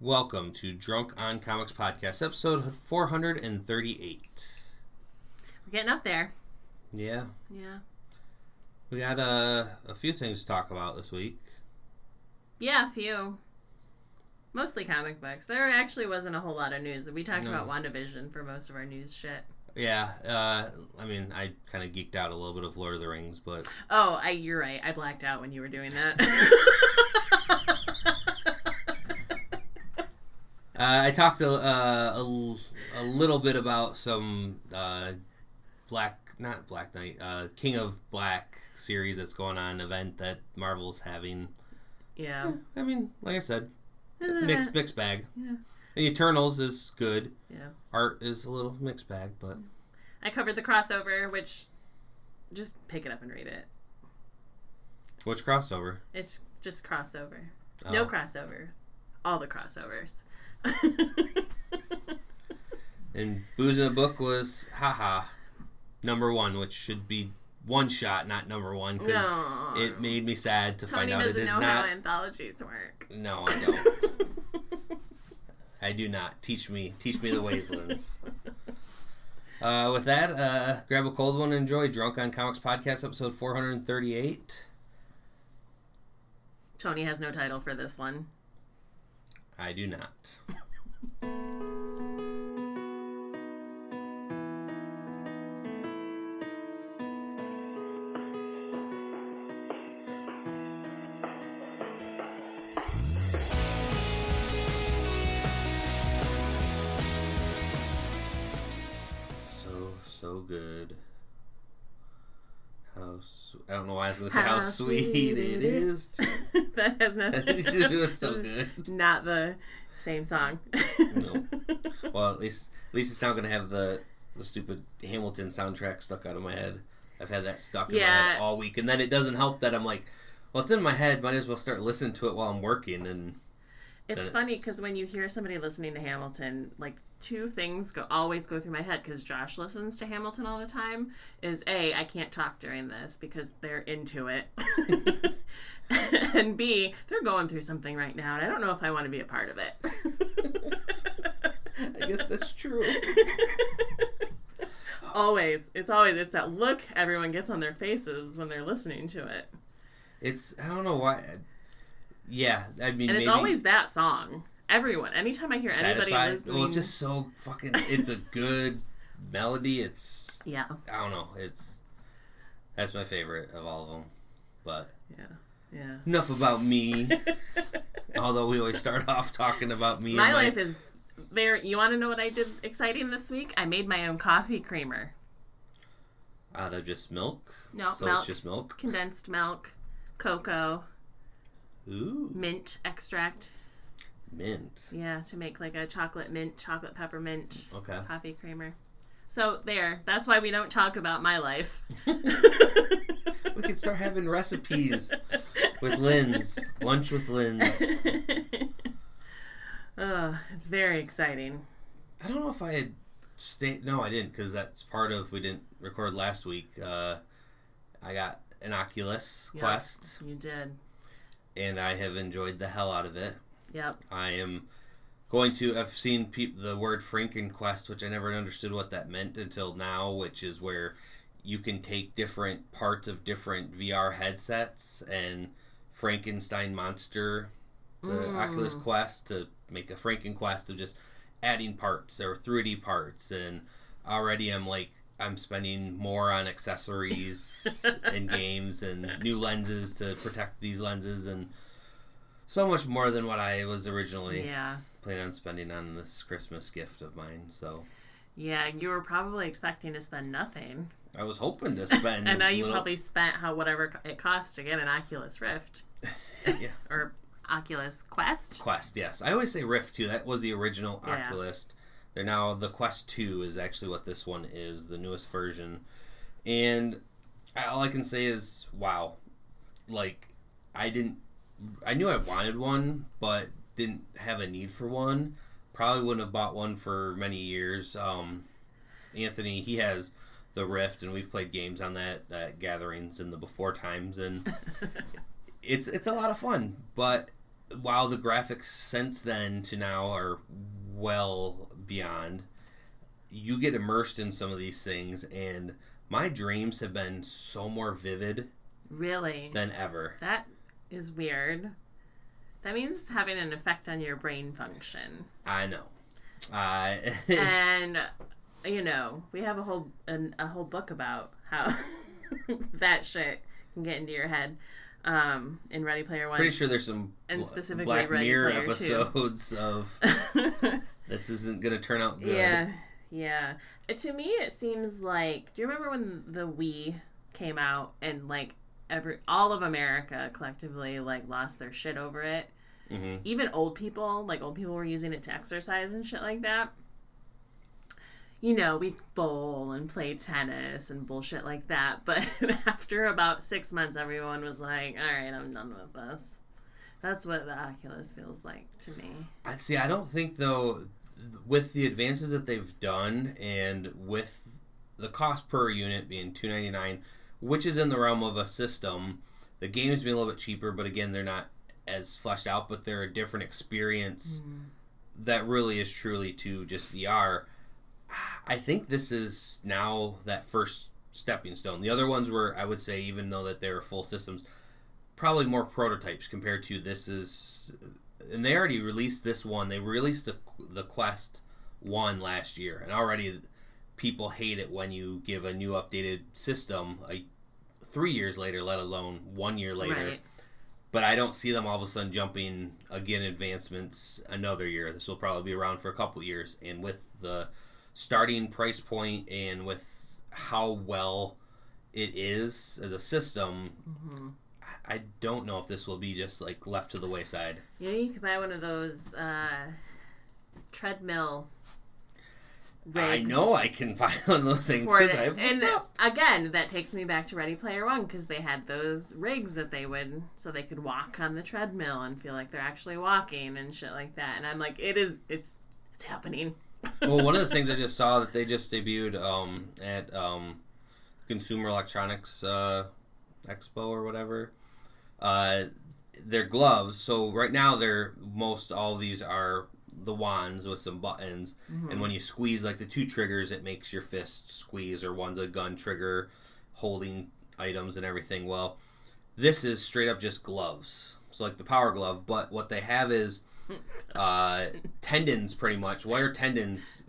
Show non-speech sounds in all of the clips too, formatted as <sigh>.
Welcome to Drunk on Comics Podcast, episode 438. We're getting up there. Yeah, Yeah. we got uh, a few things to talk about this week. Yeah, a few. Mostly comic books. There actually wasn't a whole lot of news. We talked No. about WandaVision for most of our news shit. Yeah, uh, I mean, I kind of geeked out a little bit of Lord of the Rings, but Oh, I you're right. I blacked out when you were doing that. <laughs> <laughs> uh, I talked a, uh, a, a little bit about some uh, Black, not Black Knight, uh, King in Black series that's going on, event that Marvel's having. yeah. I mean, like I said, mixed mixed bag. Yeah. The Eternals is good. Yeah. Art is a little mixed bag, but I covered the crossover, which just pick it up and read it. which crossover? It's just crossover. No Oh. crossover. All the crossovers. <laughs> And Booze in a Book was haha number one, which should be one shot, not number one, because no. it made me sad to Tony find out it is know not. how anthologies work. No, I don't. <laughs> I do not. Teach me, teach me the ways, Linz. Uh, with that, uh, grab a cold one and enjoy Drunk on Comics Podcast, episode 438. Tony has no title for this one. I do not. <laughs> I don't know why I was going to say how, How sweet, sweet it is. <laughs> that has nothing to <laughs> do It's so good. Not the same song. No. <laughs> Well, at least at least it's not gonna have the the stupid Hamilton soundtrack stuck out of my head. I've had that stuck in my head all week, and then it doesn't help that I'm like, well, it's in my head. Might as well start listening to it while I'm working. And It's funny because when you hear somebody listening to Hamilton, like two things go always go through my head because Josh listens to Hamilton all the time. Is a I can't talk during this because they're into it, <laughs> and b they're going through something right now, and I don't know if I want to be a part of it. <laughs> I guess that's true. <laughs> always, it's always it's that look everyone gets on their faces when they're listening to it, It's I don't know why. Yeah, I mean, and it's maybe always that song. Everyone, anytime I hear anybody satisfied. listening, Well, it's just so fucking. It's a <laughs> good melody. It's yeah, I don't know. It's that's my favorite of all of them. But yeah, yeah. enough about me. <laughs> Although we always start <laughs> off talking about me. my and life is very you want to know what i did exciting this week i made my own coffee creamer out of just milk. No, so milk. it's just milk. condensed milk cocoa Ooh, mint extract mint. yeah to make like a chocolate mint chocolate peppermint Okay. coffee creamer so there that's why we don't talk about my life <laughs> We can start having recipes with Lynn's. Lunch with Lynn's. <laughs> oh, it's very exciting I don't know if I had stayed. No, I didn't because that's part of we didn't record last week. Uh, I got an Oculus Yep. Quest, you did and I have enjoyed the hell out of it. Yep I am going to. I've seen peop, the word Frankenquest, which I never understood what that meant until now, which is where you can take different parts of different VR headsets and Frankenstein monster, the Mm. Oculus Quest, to make a Frankenquest of just adding parts or 3D parts. And already I'm like, I'm spending more on accessories <laughs> and games and new lenses to protect these lenses and so much more than what I was originally yeah planning on spending on this Christmas gift of mine. So yeah you were probably expecting to spend nothing I was hoping to <laughs> spend. I know you little- probably spent how whatever it costs to get an Oculus Rift <laughs> yeah. <laughs> or Oculus Quest. Quest. Yes, I always say Rift too. That was the original Yeah. Oculus. They're now the Quest Two is actually what this one is, the newest version. And all I can say is, wow, like I didn't. I knew I wanted one, but didn't have a need for one. Probably wouldn't have bought one for many years. Um, Anthony, he has the Rift, and we've played games on that at gatherings in the before times, and <laughs> it's it's a lot of fun. But while the graphics since then to now are well beyond, you get immersed in some of these things, and my dreams have been so more vivid Really? than ever. That is weird. That means it's having an effect on your brain function. I know. Uh, <laughs> and you know, we have a whole an, a whole book about how <laughs> that shit can get into your head. Um, in Ready Player One, pretty sure there's some And bl- specifically Black Ready Mirror Player two. episodes of <laughs> this isn't gonna turn out good. yeah, yeah. To me, it seems like. Do you remember when the Wii came out and like every all of America collectively like lost their shit over it? hmm even old people, like old people were using it to exercise and shit like that. You know, we bowl and play tennis and bullshit like that. <laughs> But after about six months, everyone was like, all right, I'm done with this. That's what the Oculus feels like to me. I see. I don't think though, with the advances that they've done, and with the cost per unit being two ninety nine, which is in the realm of a system, the games being a little bit cheaper, but again, they're not as fleshed out, but they're a different experience mm-hmm. that really is truly to just VR. I think this is now that first stepping stone. The other ones were, I would say, even though that they were full systems, probably more prototypes compared to this is. And they already released this one. They released the the Quest one last year, and already people hate it when you give a new updated system a three years later, let alone one year later Right. but I don't see them all of a sudden jumping again advancements another year. This will probably be around for a couple years, and with the starting price point and with how well it is as a system, hmm I- I don't know if this will be just like left to the wayside. You know, you could buy one of those uh, treadmill. I know I can <laughs> find of those things because. I've and up. again, that takes me back to Ready Player One because they had those rigs that they would, so they could walk on the treadmill and feel like they're actually walking and shit like that. And I'm like, it is, it's, it's happening. <laughs> well, one of the things I just saw that they just debuted um, at um, Consumer Electronics uh, Expo or whatever. Uh, they're gloves. So right now, they're most all of these are the wands with some buttons, and when you squeeze like the two triggers, it makes your fist squeeze, or one's a gun trigger, holding items and everything. Well, this is straight up just gloves. So like the power glove, but what they have is <laughs> uh, tendons, pretty much wire tendons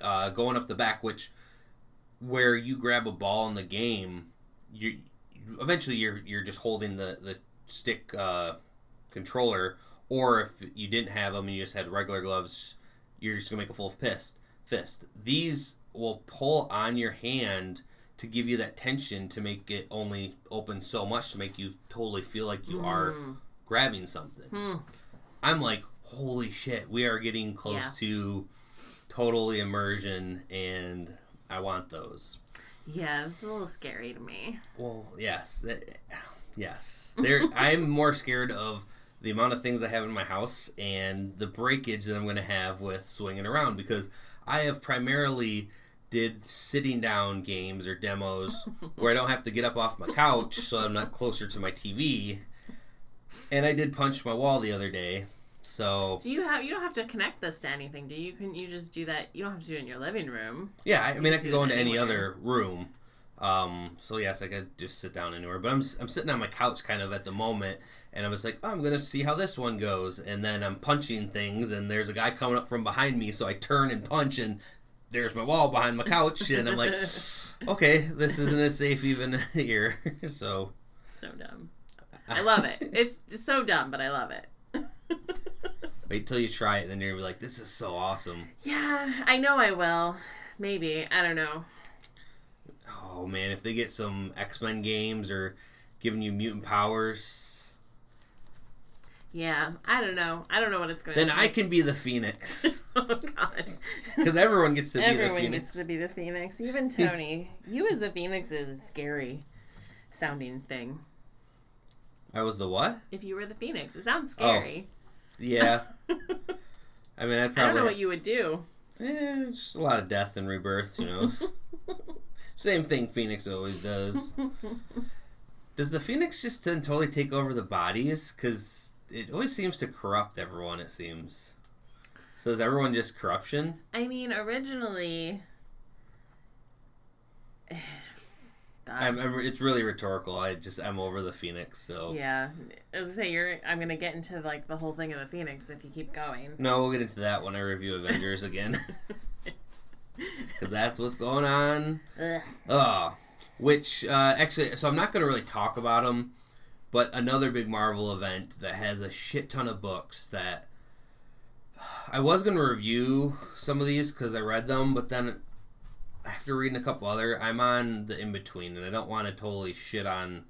uh, going up the back, which where you grab a ball in the game, you, you eventually you're you're just holding the the stick uh, controller, or if you didn't have them and you just had regular gloves, you're just gonna make a full fist. Fist. These will pull on your hand to give you that tension to make it only open so much to make you totally feel like you are Mm. grabbing something. Hmm. I'm like, holy shit, we are getting close Yeah. to totally immersion, and I want those. Yeah, it's a little scary to me. Well, yes, eh, yes. There, <laughs> I'm more scared of the amount of things I have in my house and the breakage that I'm going to have with swinging around because I have primarily did sitting down games or demos <laughs> where I don't have to get up off my couch so I'm not closer to my TV. And I did punch my wall the other day. So, Do you have? You don't have to connect this to anything, do you? Can you just do that? You don't have to do it in your living room. yeah, I I mean, I could go into any other room. Um, so yes, I could just sit down anywhere. But I'm I'm sitting on my couch kind of at the moment, and I was like, oh, I'm gonna see how this one goes, and then I'm punching things, and there's a guy coming up from behind me, so I turn and punch, and there's my wall behind my couch, and I'm like, <laughs> okay, this isn't as safe even <laughs> here. <laughs> so So dumb. I love it. It's, so dumb, but I love it. wait till you try it, and then you're gonna be like, this is so awesome. yeah, I know I will. Maybe I don't know. Oh man, if they get some X Men games or giving you mutant powers, Yeah, I don't know. I don't know what it's going. To. Be. Then I can be the Phoenix. <laughs> oh God. Because everyone gets to be the Everyone Phoenix. gets to be the Phoenix. Even <laughs> Tony. you as the Phoenix is a scary sounding thing. I was the what? If you were the Phoenix, it sounds Oh. scary. Yeah. <laughs> I mean, I'd I don't probably. know what you would do. Eh, just a lot of death and rebirth, you know. Same thing Phoenix always does. Does the Phoenix just then totally take over the bodies? Because it always seems to corrupt everyone. It seems. So is everyone just corruption? I mean, originally. <sighs> I'm, I'm- it's really rhetorical. I just I'm over the Phoenix. So Yeah, as I say, you're. I'm gonna get into like the whole thing of the Phoenix if you keep going. no, we'll get into that when I review Avengers again, <laughs> <laughs> because that's what's going on. Ugh. Uh, which uh, actually, so I'm not going to really talk about them, but another big Marvel event that has a shit ton of books that I was going to review some of these because I read them, but then after reading a couple other, I'm on the in between, and I don't want to totally shit on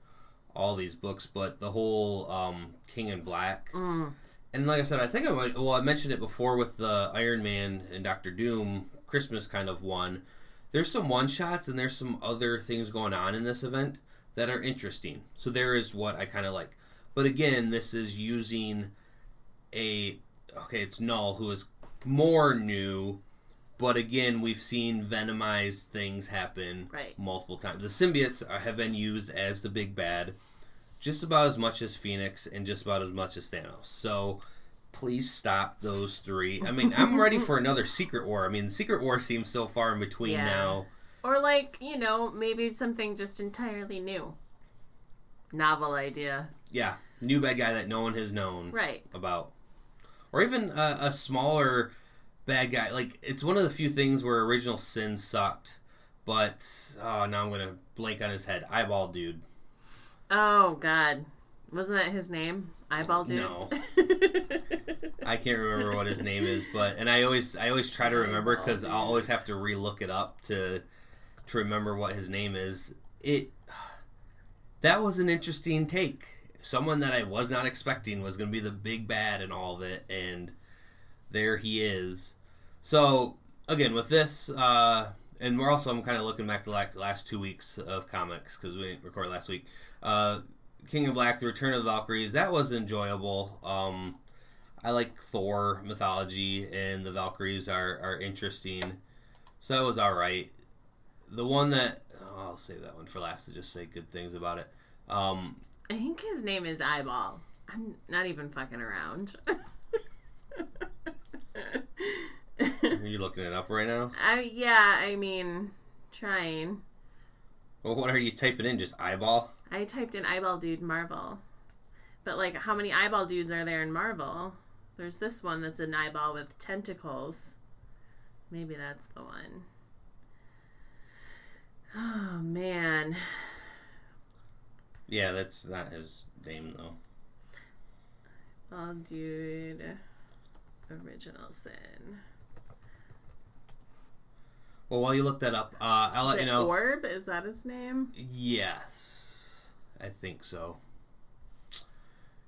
all these books, but the whole um, King in Black. Mm. And like I said, I think I might, well, I mentioned it before with the Iron Man and Doctor Doom Christmas kind of one. There's some one shots and there's some other things going on in this event that are interesting. So there is what I kind of like. But again, this is using a okay, it's Knull who is more new, but again, we've seen venomized things happen Right. multiple times. The symbiotes are- have been used as the big bad just about as much as Phoenix and just about as much as Thanos. So please stop those three. I mean, I'm ready for another Secret War. I mean, Secret War seems so far in between Yeah. now. Or like you know maybe something just entirely new. Novel idea. Yeah, new bad guy that no one has known Right. about, or even a, a smaller bad guy. Like it's one of the few things where Original Sin sucked, but oh, now I'm gonna blank on his head. Eyeball dude. Oh God, wasn't that his name? Eyeball dude. No. <laughs> I can't remember what his name is, but and I always I always try to remember because I'll always have to relook it up to to remember what his name is. It <sighs> that was an interesting take. Someone that I was not expecting was going to be the big bad in all of it, and there he is. So again, with this, uh, and we're also I'm kind of looking back the la- last two weeks of comics because we didn't record last week. Uh, King in Black, The Return of the Valkyries, that was enjoyable. Um, I like Thor mythology, and the Valkyries are, are interesting. So that was all right. The one that oh, I'll save that one for last to just say good things about it. Um, I think his name is Eyeball. I'm not even fucking around. are <laughs> you looking it up right now? I yeah, I mean, trying. Well, what are you typing in? Just eyeball? I typed in eyeball dude Marvel. But like how many eyeball dudes are there in Marvel? There's this one that's an eyeball with tentacles. Maybe that's the one. Oh man. Yeah, that's not his name though. Eyeball dude original sin. Well, while you look that up, uh, I'll let you know. Orb, is that his name? Yes, I think so.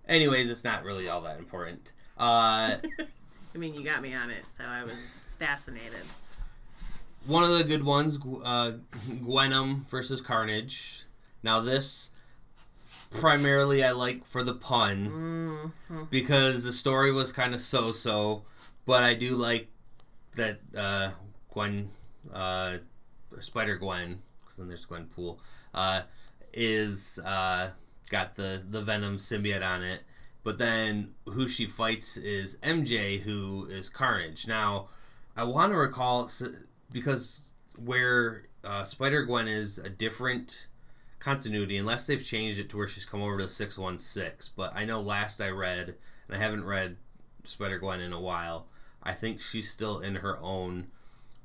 Anyways, it's not really all that important. Uh, <laughs> I mean, you got me on it, so I was fascinated. One of the good ones, uh, <laughs> Gwenom versus Carnage. Now this, primarily, I like for the pun Mm-hmm. because the story was kind of so-so, but I do like that uh, Gwen, uh, Spider Gwen, because then there's Gwenpool, uh, is uh, got the the Venom symbiote on it. But then who she fights is MJ, who is Carnage. Now, I want to recall because where uh, Spider Gwen is a different continuity, unless they've changed it to where she's come over to six one six. But I know last I read, and I haven't read Spider Gwen in a while. I think she's still in her own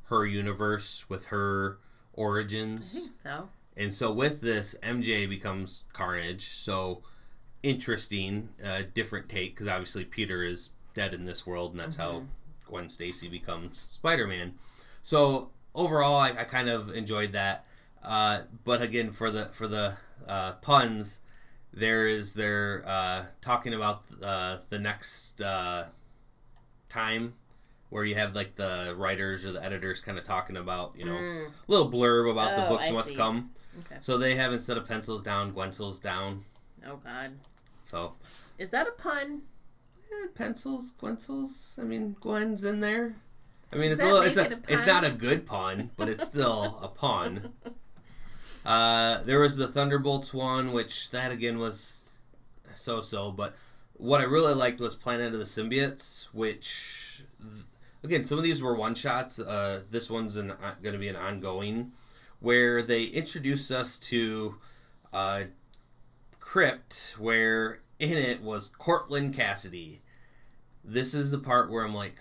her universe with her I origins. think so. And so with this, MJ becomes Carnage. So interesting, uh, different take because obviously Peter is dead in this world, and that's how Gwen Stacy becomes Spider Man. So overall, I, I kind of enjoyed that. Uh, but again, for the for the uh, puns, there is they're uh, talking about uh, the next uh, time where you have like the writers or the editors kind of talking about you know Mm. little blurb about the Oh, books I and what's see. come. Okay. So they have instead of pencils down, Gwensil's down. Oh God. So Is that a pun? eh, pencils, Gwensil's. I mean, Gwen's in there. I mean, it's a little. It's a. a It's not a good pun, but it's still a pun. <laughs> Uh, there was the Thunderbolts one, which that again was so-so. But what I really liked was Planet of the Symbiotes, which again, some of these were one shots. Uh, this one's an, uh, going to be an ongoing, where they introduced us to uh, Crypt, where in it was Cortland Kasady. This is the part where I'm like,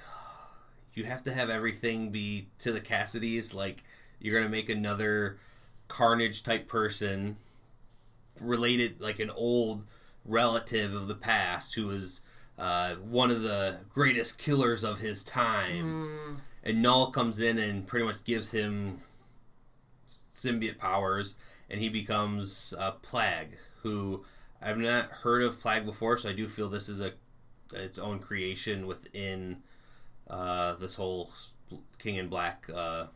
you have to have everything be to the Kasadys. Like you're gonna make another Carnage type person related, like an old relative of the past who was uh, one of the greatest killers of his time. Mm, And Knull comes in and pretty much gives him symbiote powers, and he becomes a Plague, who I've not heard of Plague before, so I do feel this is a its own creation within uh, this whole King in Black uh,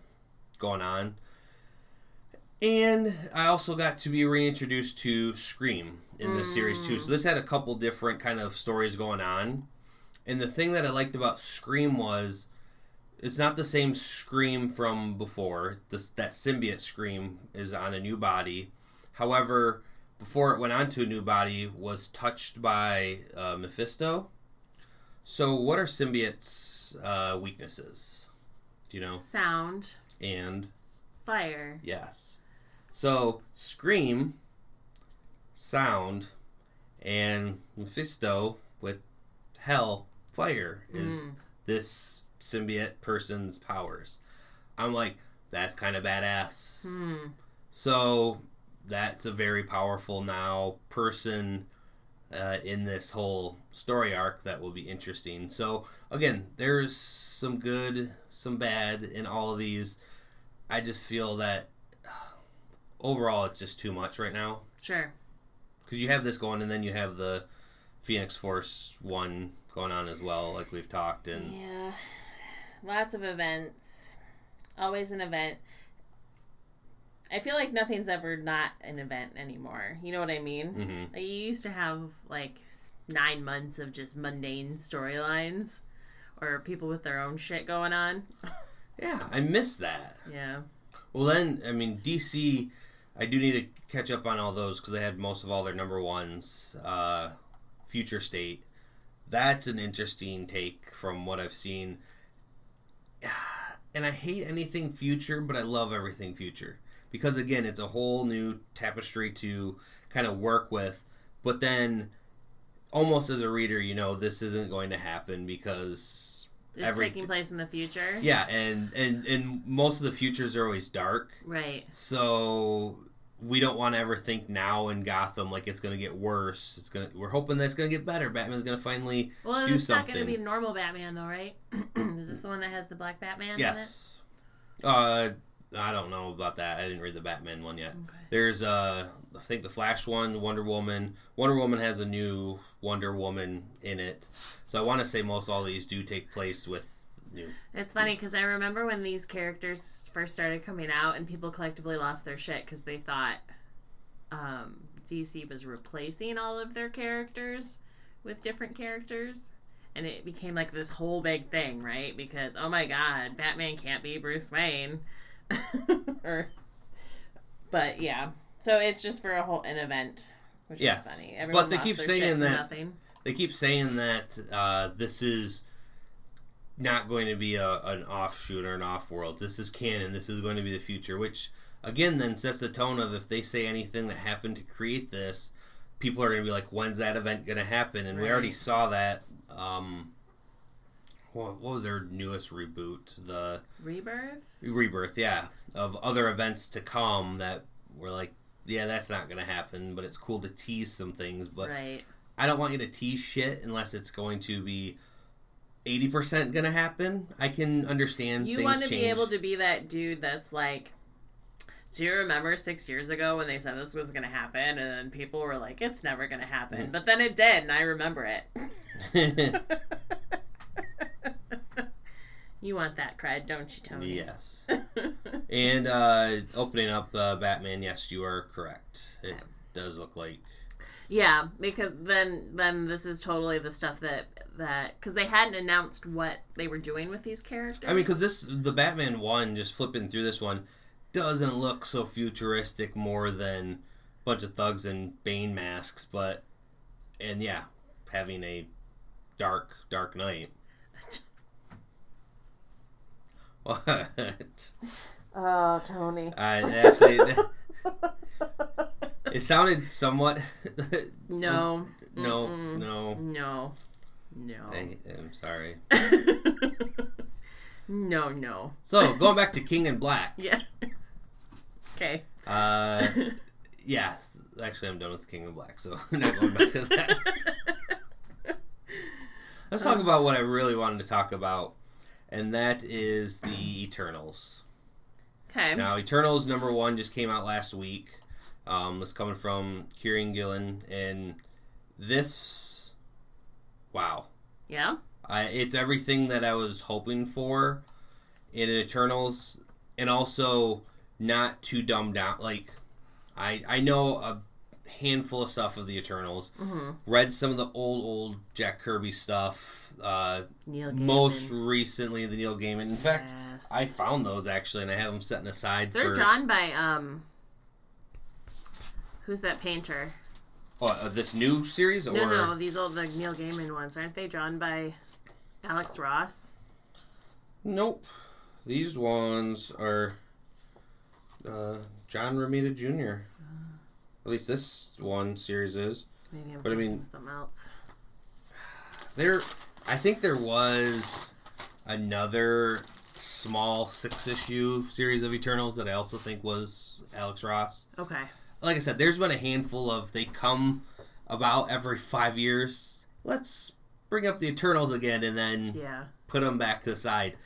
going on. And I also got to be reintroduced to Scream in this series too. So this had a couple different kind of stories going on. And the thing that I liked about Scream was it's not the same Scream from before. This that symbiote Scream is on a new body. However, before it went on to a new body, was touched by uh, Mephisto. So, what are symbiotes' uh, weaknesses? Do you know? sound, And fire. Yes. So Scream, Sound, and Mephisto with Hell, Fire is Mm. this symbiote person's powers. I'm like, that's kind of badass. Hmm. So that's a very powerful now person uh, in this whole story arc that will be interesting. So again, there's some good, some bad in all of these. I just feel that overall it's just too much right now Sure. because you have this going, and then you have the Phoenix Force one going on as well, like we've talked, and Yeah. Lots of events. Always an event. I feel like nothing's ever not an event anymore. You know what I mean? Mhm. Like, you used to have like nine months of just mundane storylines or people with their own shit going on. <laughs> yeah, I miss that. Yeah. Well, then, I mean, DC, I do need to catch up on all those because they had most of all their number ones. Uh, Future State, that's an interesting take from what I've seen. <sighs> And I hate anything future, but I love everything future because again, it's a whole new tapestry to kind of work with. But then, almost as a reader, you know this isn't going to happen because It's Everything- taking place in the future. yeah, and and and most of the futures are always dark. Right. So we don't want to ever think now in Gotham like it's going to get worse. It's going to we're hoping that it's going to get better. Batman's going to finally Well, do it's not going to something. be normal Batman, though, right? <clears throat> Is this the one that has the black Batman? yes. Uh I don't know about that. I didn't read the Batman one yet. Okay. There's uh I think the Flash one, Wonder Woman. Wonder Woman has a new Wonder Woman in it. So I want to say most all these do take place with new It's funny because I remember when these characters first started coming out, and people collectively lost their shit because they thought um, DC was replacing all of their characters with different characters, and it became like this whole big thing, right? Because oh my god, Batman can't be Bruce Wayne, <laughs> or but yeah, so it's just for a whole an event, which Yes. is funny. But they keep saying that- nothing. they keep saying that uh, this is not going to be a, an offshoot or an off world. This is canon. This is going to be the future, which again then sets the tone of if they say anything that happened to create this, people are going to be like, when's that event going to happen? And we already saw that. Um, what, what was their newest reboot? The Rebirth. rebirth, yeah, of other events to come that were like, yeah, that's not going to happen. But it's cool to tease some things, but. right. I don't want you to tease shit unless it's going to be eighty percent gonna happen. I can understand You want to change. be able to be that dude that's like, do you remember six years ago when they said this was going to happen? And then people were like, it's never going to happen. Mm. But then it did, and I remember it. <laughs> <laughs> <laughs> you want that cred, don't you, Tony? yes. <laughs> And uh, opening up uh, Batman, yes, you are correct. It Okay. does look like yeah, because then then this is totally the stuff that that because they hadn't announced what they were doing with these characters. I mean, because this the Batman one, just flipping through this one, doesn't look so futuristic more than a bunch of thugs and Bane masks, but and yeah, having a dark, dark night. What? <laughs> Oh, Tony. I actually, <laughs> it sounded somewhat. No. <laughs> no, Mm-mm. no. No. No. I am sorry. no, no. So going back to King in Black. Yeah. Okay. Uh, yeah. Actually, I'm done with King in Black, so I'm not going back to that. Let's talk about what I really wanted to talk about, and that is the Eternals. Okay. Now, Eternals number one just came out last week. Um, it's coming from Kieron Gillen, and this, wow, Yeah. I, it's everything that I was hoping for in Eternals, and also not too dumbed down. Like, I I know a handful of stuff of the Eternals. Mm-hmm. Read some of the old old Jack Kirby stuff. Uh, most recently, the Neil Gaiman. In fact, Yes. I found those actually, and I have them setting aside They're for. drawn by um. Who's that painter? Oh, uh, this new series, or No, no, these old the Neil Gaiman ones aren't they drawn by Alex Ross? nope. These ones are uh, John Romita Jr. At least this one series is. Maybe I'm But I mean- something else. There, I think there was another small six issue series of Eternals that I also think was Alex Ross. Okay. Like I said, there's been a handful of they come about every five years. Let's bring up the Eternals again, and then Yeah. put them back to the side.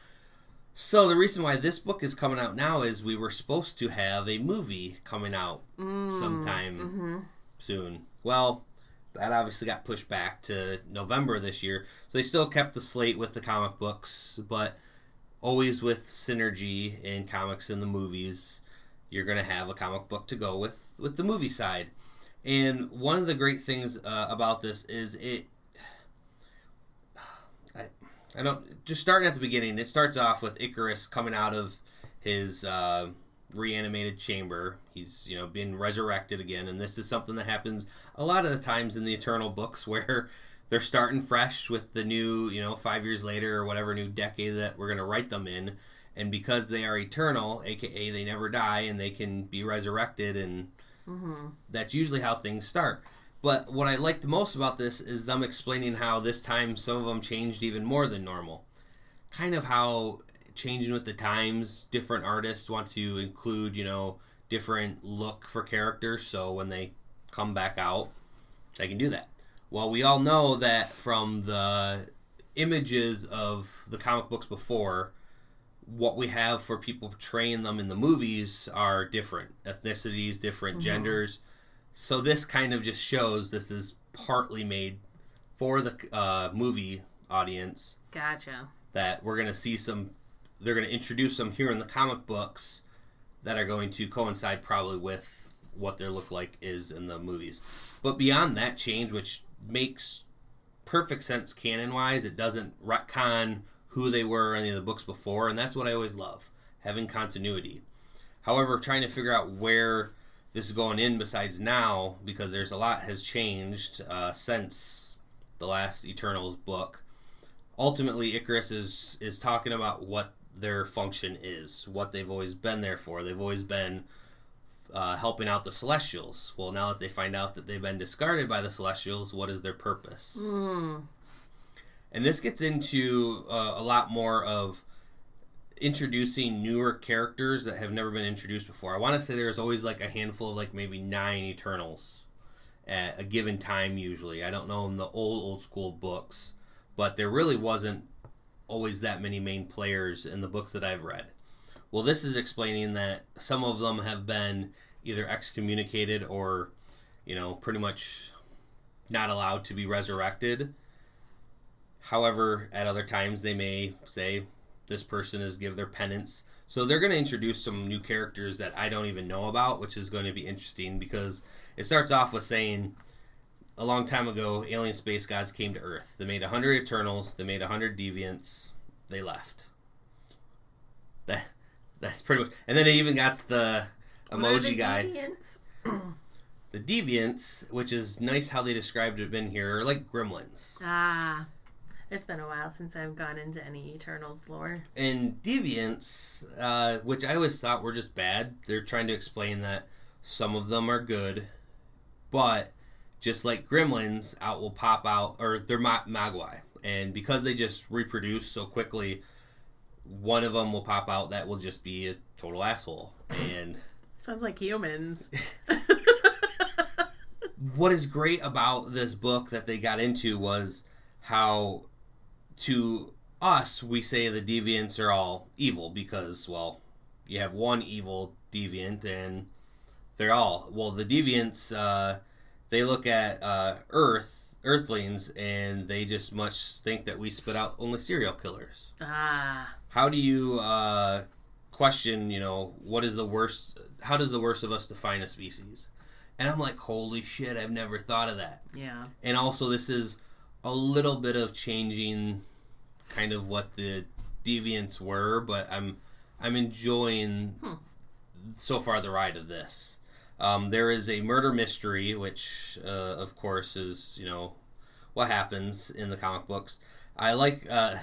So the reason why this book is coming out now is we were supposed to have a movie coming out Mm, sometime Mm-hmm. soon. Well, that obviously got pushed back to November this year. So they still kept the slate with the comic books, but always with synergy in comics and the movies, you're going to have a comic book to go with with the movie side. And one of the great things uh, about this is it I, don't just starting at the beginning. It starts off with Ikaris coming out of his uh, reanimated chamber. He's you know been resurrected again, and this is something that happens a lot of the times in the Eternal books <laughs> where they're starting fresh with the new you know five years later or whatever new decade that we're gonna write them in, and because they are eternal, aka they never die and they can be resurrected, and Mm-hmm. that's usually how things start. But what I liked most about this is them explaining how this time some of them changed even more than normal. Kind of how changing with the times, different artists want to include, you know, different look for characters so when they come back out, they can do that. Well, we all know that from the images of the comic books before, what we have for people portraying them in the movies are different ethnicities, different mm-hmm. genders. So this kind of just shows this is partly made for the uh, movie audience. Gotcha. that we're going to see some they're going to introduce them here in the comic books that are going to coincide probably with what their look like is in the movies. But beyond that change which makes perfect sense canon wise it doesn't retcon who they were in any of the books before and that's what i always love having continuity. However trying to figure out where this is going in besides now because there's a lot has changed uh, since the last eternals book ultimately Ikaris is is talking about what their function is, what they've always been there for. They've always been uh, helping out the Celestials. Well, now that they find out that they've been discarded by the Celestials, what is their purpose? Mm. And this gets into uh, a lot more of introducing newer characters that have never been introduced before. I want to say there's always like a handful of like maybe nine Eternals at a given time usually. I don't know in the old old school books, but there really wasn't always that many main players in the books that I've read. Well, this is explaining that some of them have been either excommunicated or, you know, pretty much not allowed to be resurrected. However, at other times they may say this person is give their penance. So they're going to introduce some new characters that I don't even know about, which is going to be interesting because it starts off with saying a long time ago, alien space gods came to Earth. They made a hundred Eternals. They made a hundred Deviants. They left. That that's pretty much. And then it even got the emoji the guy. deviants? The deviants, which is nice how they described it in here, are like gremlins. Ah, it's been a while since I've gone into any Eternals lore. And deviants, uh, which I always thought were just bad, they're trying to explain that some of them are good, but just like gremlins, out will pop out, or they're ma-. And because they just reproduce so quickly, one of them will pop out that will just be a total asshole. And <coughs> Sounds like humans. <laughs> <laughs> what is great about this book that they got into was how to us we say the deviants are all evil because well you have one evil deviant and they're all well the deviants uh, they look at uh, earth earthlings and they just much think that we spit out only serial killers. Ah, how do you uh, question you know what is the worst how does the worst of us define a species? And i'm like holy shit i've never thought of that. Yeah. and also this is a little bit of changing kind of what the deviants were but i'm i'm enjoying Hmm. so far the ride of this um, there is a murder mystery which uh, of course is you know what happens in the comic books i like uh,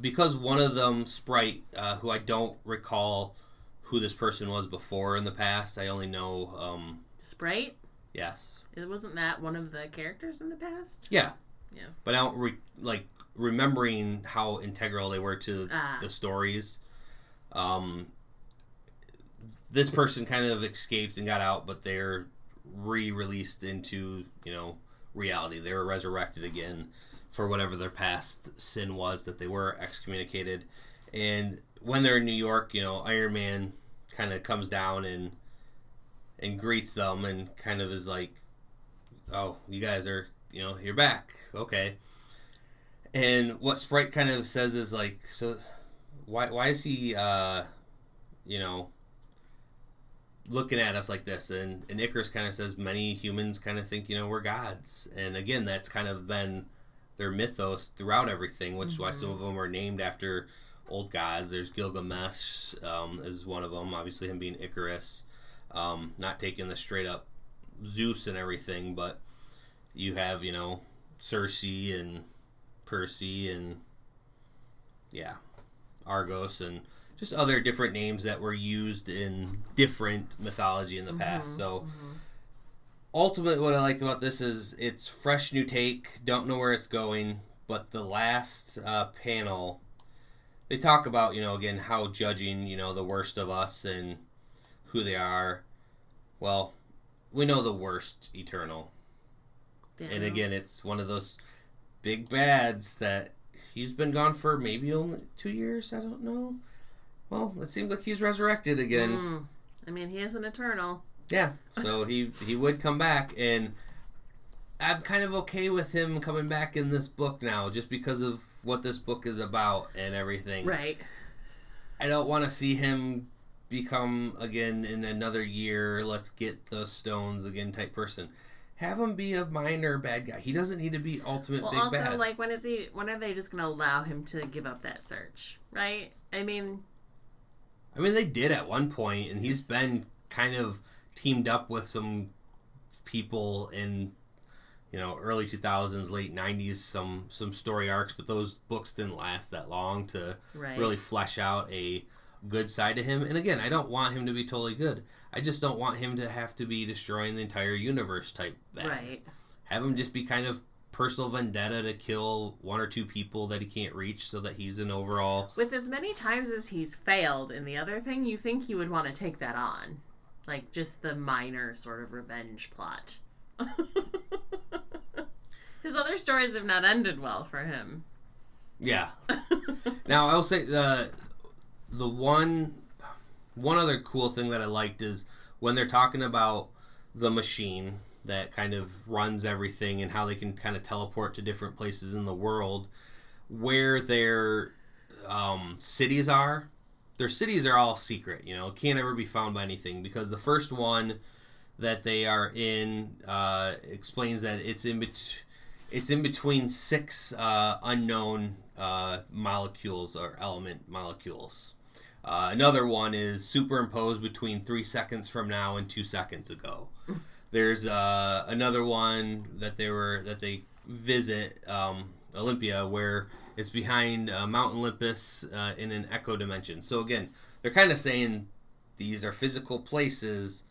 because one of them sprite uh, who i don't recall who this person was before in the past i only know um, Sprite? Yes It wasn't that one of the characters in the past? Yeah. Yeah. But I don't re- like remembering how integral they were to Ah. the stories. Um, this person kind of escaped and got out, but they're re-released into you know reality. They were resurrected again for whatever their past sin was that they were excommunicated. And when they're in New York, you know, Iron Man kind of comes down and and greets them and kind of is like, "Oh, you guys are, you know, you're back. Okay." And what Sprite kind of says is like, "So why why is he uh, you know, looking at us like this?" And and Ikaris kind of says, "Many humans kind of think, you know, we're gods." And again, that's kind of been their mythos throughout everything, which is why some of them are named after old gods. There's Gilgamesh um, is one of them. Obviously, him being Ikaris, um, not taking the straight up Zeus and everything, but you have you know Sersi and Percy and yeah, Argos and just other different names that were used in different mythology in the past. So ultimately what I liked about this is it's fresh new take, don't know where it's going, but the last uh, panel they talk about, you know, again how judging, you know, the worst of us and who they are. Well, we know the worst eternal. And again, it's one of those big bads that he's been gone for maybe only two years. I don't know. Well, it seems like he's resurrected again. Mm. I mean, he is an Eternal. Yeah, so he he would come back, and I'm kind of okay with him coming back in this book now, just because of what this book is about and everything. Right. I don't want to see him become again in another year. Let's get the stones again type person. Have him be a minor bad guy. He doesn't need to be ultimate Well, big also, bad. like, when is he? When are they just going to allow him to give up that search? Right. I mean, I mean, they did at one point, and he's been kind of teamed up with some people in, you know, early 2000s, late 90s, some some story arcs, but those books didn't last that long to right. really flesh out a good side to him. And again, I don't want him to be totally good. I just don't want him to have to be destroying the entire universe type bad. Right. Have him just be kind of personal vendetta to kill one or two people that he can't reach so that he's an overall With as many times as he's failed in the other thing, you think he would want to take that on. Like, just the minor sort of revenge plot. <laughs> His other stories have not ended well for him. Yeah. <laughs> now I'll say the the one one other cool thing that I liked is when they're talking about the machine that kind of runs everything and how they can kind of teleport to different places in the world where their um, cities are. Their cities are all secret, you know, can't ever be found by anything because the first one that they are in uh, explains that it's in bet- it's in between six uh, unknown uh, molecules or element molecules. Uh, another one is superimposed between three seconds from now and two seconds ago. <laughs> There's uh, another one that they were that they visit um, Olympia where it's behind uh, Mount Olympus uh, in an echo dimension. So again, they're kind of saying these are physical places,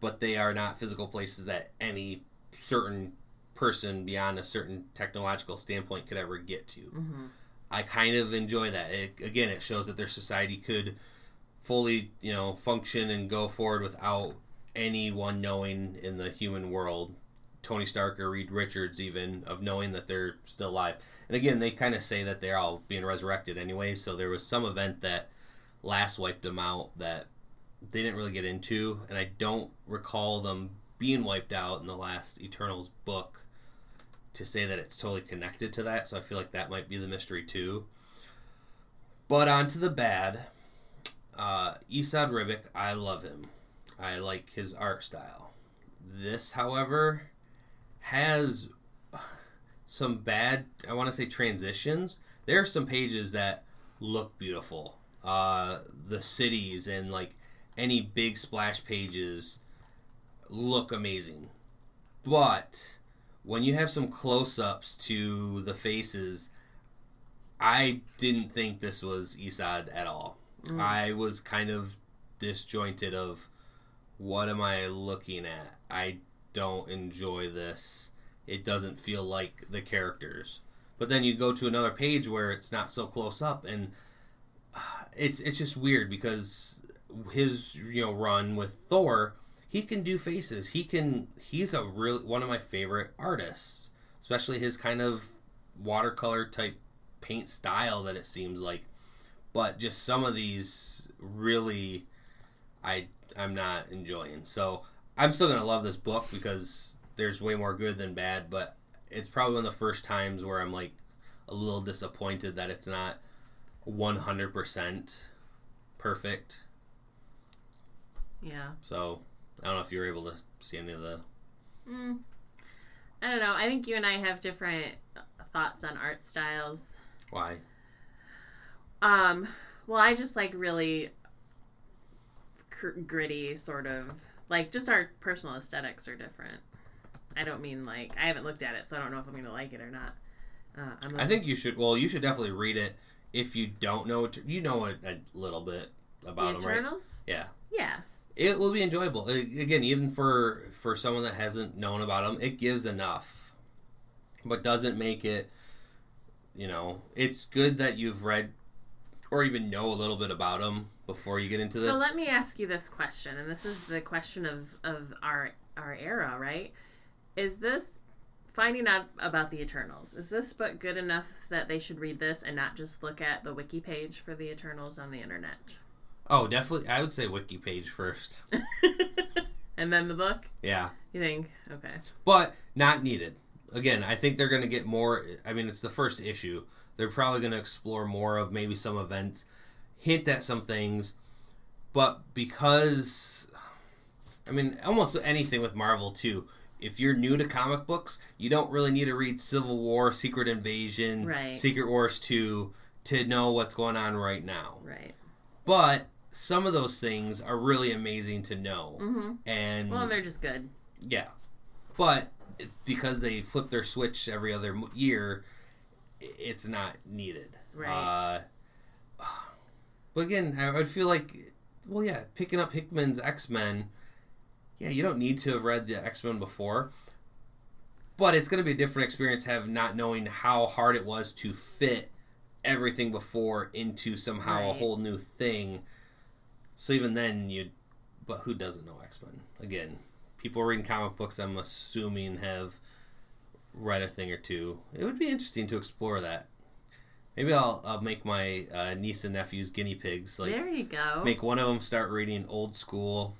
but they are not physical places that any certain person beyond a certain technological standpoint could ever get to. Mm-hmm. I kind of enjoy that. It, again, it shows that their society could fully, you know, function and go forward without anyone knowing in the human world. Tony Stark or Reed Richards, even of knowing that they're still alive. And again, they kind of say that they're all being resurrected anyway. So there was some event that last wiped them out that they didn't really get into, and I don't recall them being wiped out in the last Eternals book to say that it's totally connected to that. So I feel like that might be the mystery too. But on to the bad. Uh, Esad Ribic, I love him. I like his art style. This, however, has some bad, I want to say transitions. There are some pages that look beautiful. Uh, the cities and like any big splash pages look amazing. But when you have some close ups to the faces, I didn't think this was Esad at all. Mm. I was kind of disjointed of what am I looking at? I don't enjoy this. It doesn't feel like the characters. But then you go to another page where it's not so close up and uh, it's it's just weird because his you know run with Thor, he can do faces. He can he's a really one of my favorite artists, especially his kind of watercolor type paint style that it seems like. But just some of these really I I'm not enjoying. So I'm still gonna love this book because there's way more good than bad, but it's probably one of the first times where I'm like a little disappointed that it's not 100% perfect. Yeah. So I don't know if you were able to see any of the. Mm. I don't know. I think you and I have different thoughts on art styles. Why? Um, well, I just like really cr- gritty, sort of like just our personal aesthetics are different. I don't mean like I haven't looked at it, so I don't know if I'm gonna like it or not. Uh, I'm I think you should. Well, you should definitely read it if you don't know it. You know it a little bit the about them, right? Yeah. Yeah. It will be enjoyable. Again, even for for someone that hasn't known about them, it gives enough, but doesn't make it. You know, it's good that you've read or even know a little bit about them before you get into this. So let me ask you this question, and this is the question of of our our era, right? Is this finding out about the Eternals? Is this book good enough that they should read this and not just look at the wiki page for the Eternals on the internet? Oh, definitely. I would say wiki page first. <laughs> and then the book? Yeah, You think? Okay. but not needed. Again, I think they're going to get more. I mean, it's the first issue. They're probably going to explore more of maybe some events, hint at some things, but because, I mean, almost anything with Marvel too. If you're new to comic books, you don't really need to read Civil War, Secret Invasion, Right. Secret Wars 2 to know what's going on right now. Right. But some of those things are really amazing to know. Mm-hmm. And Well, they're just good. yeah, but because they flip their switch every other year, it's not needed. Right. Uh, <sighs> but again, I would feel like, well, yeah, picking up Hickman's X Men. Yeah, you don't need to have read the X Men before, but it's going to be a different experience have not knowing how hard it was to fit everything before into somehow a whole new thing. So even then, you, but who doesn't know X Men? Again, people reading comic books, I'm assuming, have read a thing or two. It would be interesting to explore that. Maybe I'll, I'll make my uh, niece and nephews guinea pigs. Like, there you go. make one of them start reading old school,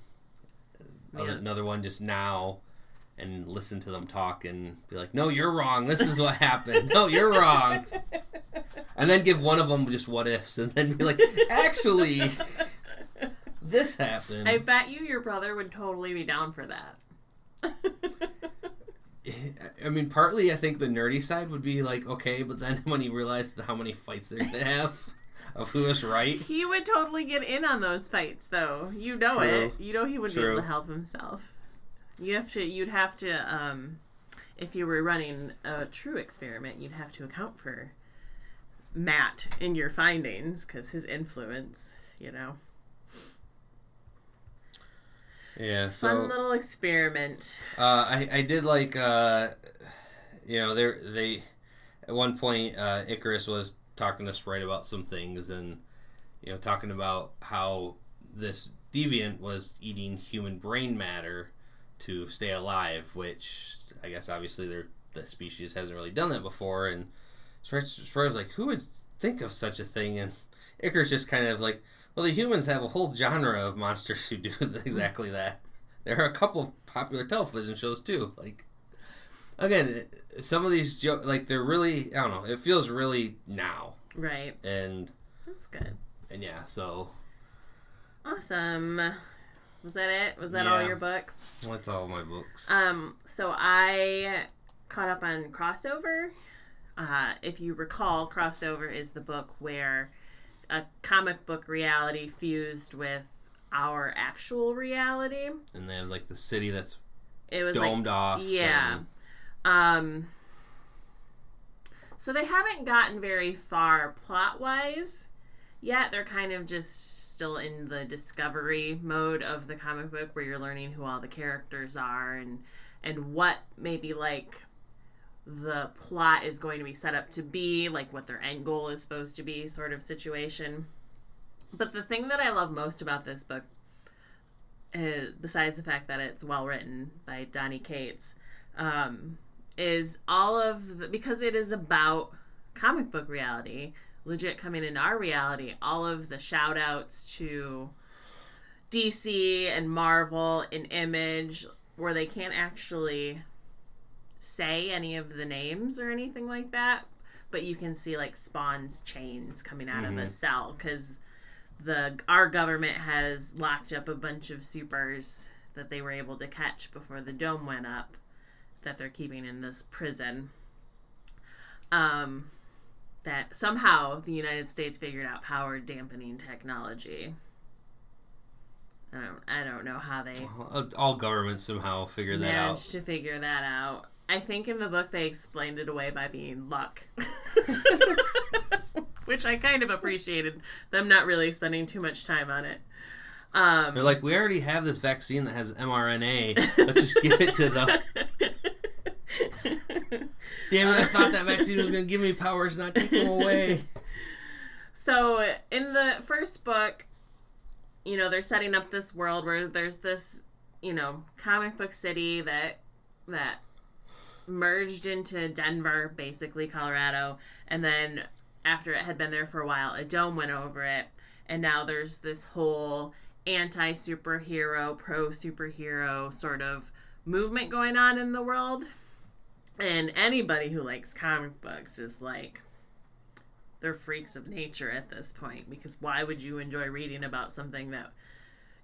other, Yeah. another one just now, and listen to them talk and be like, "No, you're wrong. This is what happened. No, you're wrong." <laughs> And then give one of them just what ifs, and then be like, "Actually, this happened." I bet you your brother would totally be down for that. <laughs> I mean, partly I think the nerdy side would be like okay, but then <laughs> when he realized how many fights they're gonna have, <laughs> of who is right. He would totally get in on those fights, though. You know True. it. You know he wouldn't be able to help himself. You have to. You'd have to. Um, if you were running a true experiment, you'd have to account for Matt in your findings because his influence. You know, Yeah, so fun little experiment. Uh, I I did like uh, you know they they at one point uh, Ikaris was talking to Sprite about some things and you know talking about how this deviant was eating human brain matter to stay alive, which I guess obviously they're, the species hasn't really done that before. And Sprite was like, who would think of such a thing? And Ikaris just kind of like, well, the humans have a whole genre of monsters who do <laughs> exactly that. There are a couple of popular television shows too. Like, again, some of these jo- like they're really I don't know. It feels really now, Right. and That's good. and yeah. So Awesome. Was that it? Was that all your books? that's all my books. Um, so I caught up on Crossover. Uh, if you recall, Crossover is the book where a comic book reality fused with our actual reality. and they have like the city that's It was domed like, off. yeah. and- Um, so they haven't gotten very far plot wise yet. They're kind of just still in the discovery mode of the comic book where you're learning who all the characters are and and what maybe like the plot is going to be set up to be, like what their end goal is supposed to be, sort of situation. But the thing that I love most about this book, is, besides the fact that it's well written by Donny Cates, um, is all of the because it is about comic book reality, legit coming into our reality. All of the shout outs to DC and Marvel and Image, where they can't actually say any of the names or anything like that, but you can see like Spawn's chains coming out of a Mhm. cell because the our government has locked up a bunch of supers that they were able to catch before the dome went up that they're keeping in this prison. Um, that somehow the United States figured out power dampening technology. I don't, I don't know how they all governments somehow figure that out. managed to figure that out. I think in the book they explained it away by being luck. <laughs> Which I kind of appreciated them not really spending too much time on it. Um, They're like, we already have this vaccine that has mRNA. Let's just give it to them. <laughs> Damn it! I thought that vaccine was going to give me powers, not take them away. So in the first book, you know, they're setting up this world where there's this, you know, comic book city that that merged into Denver, basically Colorado, and then after it had been there for a while, a dome went over it, and now there's this whole anti superhero, pro superhero sort of movement going on in the world. And anybody who likes comic books is like they're freaks of nature at this point because why would you enjoy reading about something that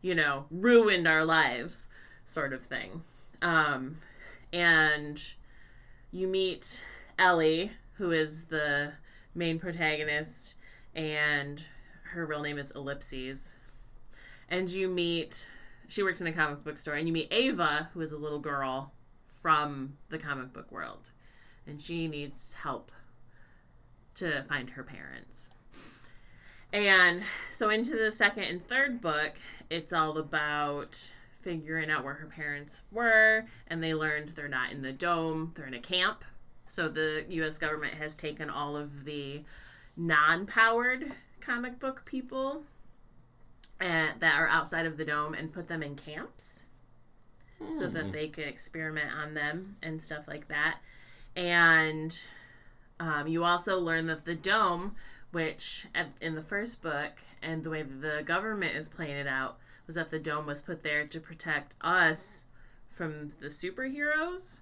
you know ruined our lives sort of thing um and you meet ellie who is the main protagonist and her real name is ellipses and you meet she works in a comic book store and you meet ava who is a little girl from the comic book world and she needs help to find her parents. And so into the second and third book, it's all about figuring out where her parents were, and they learned they're not in the dome, they're in a camp. So the US government has taken all of the non-powered comic book people uh, that are outside of the dome and put them in camps so that they could experiment on them and stuff like that. And um, you also learn that the dome, which at, in the first book, and the way the government is playing it out, was that the dome was put there to protect us from the superheroes.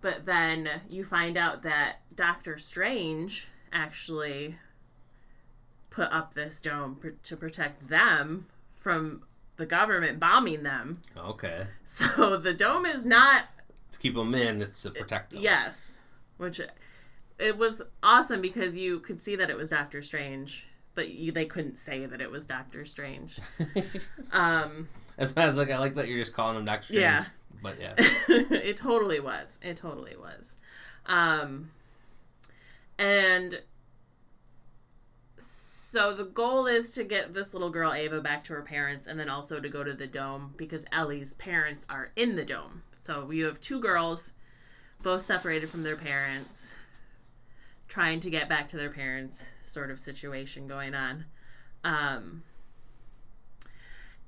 But then you find out that Doctor Strange actually put up this dome pr- to protect them from the government bombing them. Okay. <laughs> So the dome is not To keep them in, it's to protect them. Yes, which it was awesome because you could see that it was Doctor Strange, but you, they couldn't say that it was Doctor Strange. <laughs> um, why I was like, I like that you're just calling him Doctor Strange. Yeah. But yeah. <laughs> it totally was. It totally was. Um, and so the goal is to get this little girl Ava back to her parents and then also to go to the dome because Ellie's parents are in the dome. So you have two girls both separated from their parents trying to get back to their parents sort of situation going on. Um,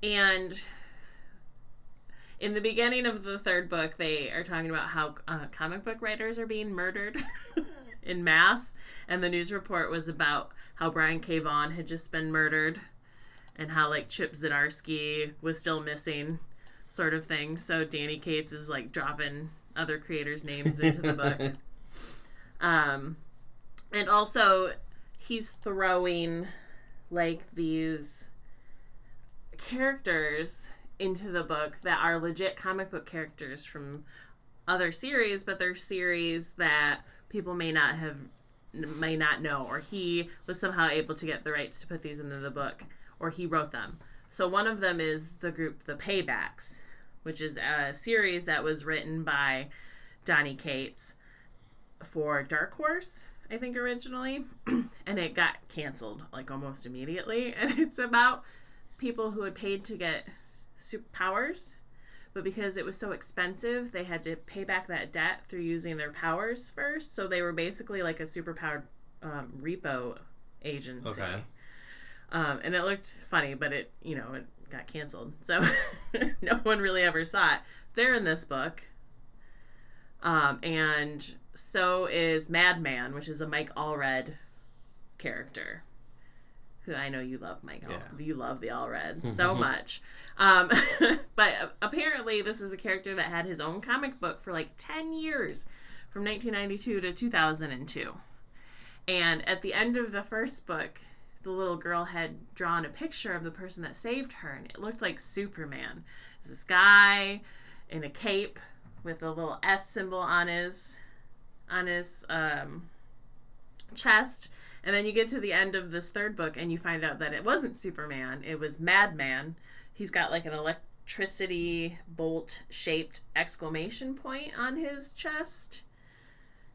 and in the beginning of the third book, they are talking about how uh, comic book writers are being murdered <laughs> in mass, and the news report was about how Brian K. Vaughan had just been murdered, and how like Chip Zdarsky was still missing, sort of thing. So Donny Cates is like dropping other creators' names into the book. <laughs> Um, and also he's throwing like these characters into the book that are legit comic book characters from other series, but they're series that people may not have may not know or he was somehow able to get the rights to put these into the book or he wrote them. So one of them is the group The Paybacks, which is a series that was written by Donny Cates for Dark Horse, I think originally, <clears throat> and it got canceled like almost immediately. <laughs> And it's about people who had paid to get superpowers, but because it was so expensive, they had to pay back that debt through using their powers first. So they were basically like a superpowered um, repo agency. Okay. Um, and it looked funny, but it, you know, it got canceled. So <laughs> no one really ever saw it. They're in this book. Um, and so is Madman, which is a Mike Allred character. Who I know you love, Mike. All- Yeah. You love the Allreds <laughs> so much. Um, <laughs> but apparently, this is a character that had his own comic book for like 10 years from 1992 to 2002. And at the end of the first book, the little girl had drawn a picture of the person that saved her, and it looked like Superman. It was this guy in a cape with a little S symbol on his on his um, chest. And then you get to the end of this third book, and you find out that it wasn't Superman; it was Madman. He's got like an electricity bolt shaped exclamation point on his chest,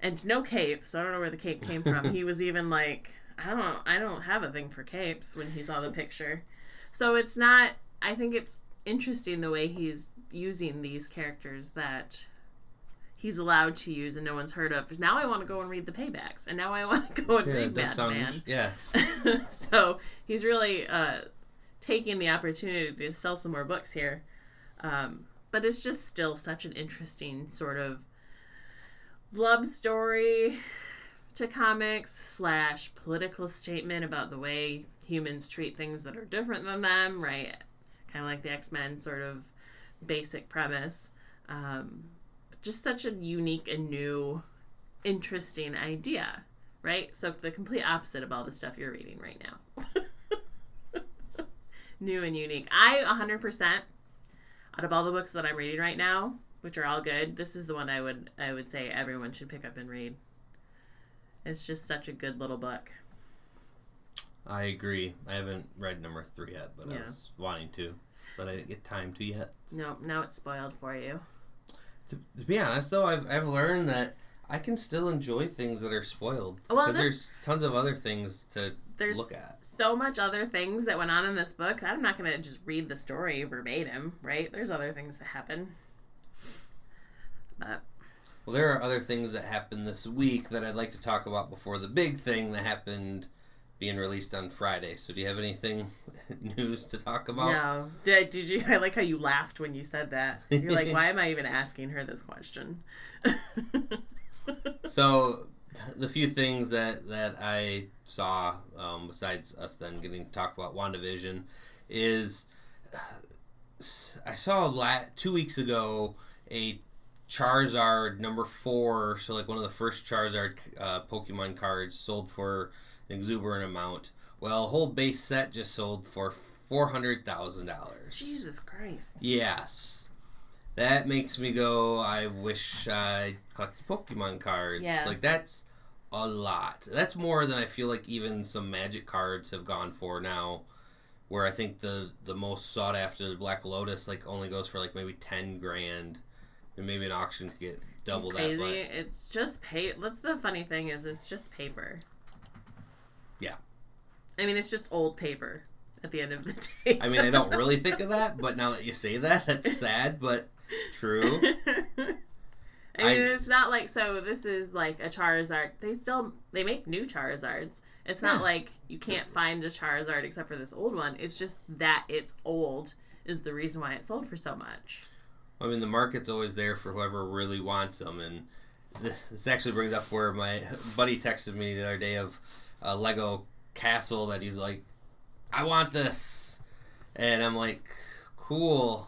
and no cape. So I don't know where the cape came from. <laughs> he was even like, I don't, I don't have a thing for capes when he saw the picture. So it's not. I think it's interesting the way he's using these characters that he's allowed to use and no one's heard of. Now I want to go and read the paybacks, and now I want to <laughs> go and Yeah, read Madman. sound. Yeah. <laughs> so he's really uh, taking the opportunity to sell some more books here. Um, but it's just still such an interesting sort of love story to comics slash political statement about the way humans treat things that are different than them, right? Kind of like the X Men sort of basic premise. Um, just such a unique and new, interesting idea, right? So the complete opposite of all the stuff you're reading right now. <laughs> new and unique. I 100% out of all the books that I'm reading right now, which are all good, this is the one I would I would say everyone should pick up and read. It's just such a good little book. I agree. I haven't read number three yet, but I was wanting to, but I didn't get time to yet. No, now it's spoiled for you. To, to be honest, though, I've I've learned that I can still enjoy things that are spoiled because this- there's tons of other things to There's look at. so much other things that went on in this book. I'm not going to just read the story verbatim, right? There's other things that happen. But Well, there are other things that happened this week that I'd like to talk about before the big thing that happened being released on Friday. So, do you have anything <laughs> news to talk about? no, did, did you? <laughs> I like how you laughed when you said that. You're like, why am I even asking her this question? <laughs> So, the few things that that I saw, um, besides us then getting to talk about WandaVision, is I saw la- two weeks ago a Charizard number four, so like one of the first Charizard uh, Pokemon cards sold for an exuberant amount. Well, a whole base set just sold for four hundred thousand dollars. Jesus Christ. Yes. That makes me go, I wish I collected Pokemon cards. Yeah. Like, that's a lot. That's more than I feel like even some Magic cards have gone for now. Where I think the the most sought after Black Lotus like only goes for like maybe ten grand, and maybe an auction could get double that. But It's just pay. That's the funny thing is, it's just paper. I mean, it's just old paper. At the end of the day. I mean, I don't really <laughs> think of that, but now that you say that, that's sad, but true. <laughs> I mean, I- it's not like so. This is like a Charizard. They still they make new Charizards. It's not Yeah. like you can't find a Charizard except for this old one. It's just that it's old is the reason why it sold for so much. I mean, the market's always there for whoever really wants them, and this, this actually brings up where my buddy texted me the other day of a Lego castle that he's like, "I want this," and I'm like, "Cool."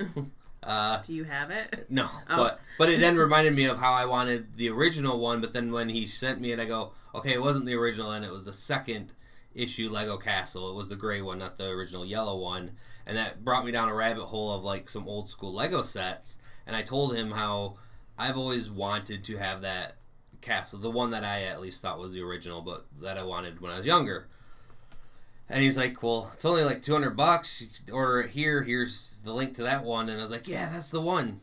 <laughs> uh, Do you have it? no, Oh. but but it then reminded me of how I wanted the original one. But then when he sent me it, I go, "Okay, it wasn't the original, and it was the second issue Lego Castle. It was the gray one, not the original yellow one." And that brought me down a rabbit hole of like some old school Lego sets. And I told him how I've always wanted to have that castle, the one that I at least thought was the original, but that I wanted when I was younger. And he's like, "Well, it's only like two hundred bucks. You could order it here. Here's the link to that one." And I was like, "Yeah, that's the one."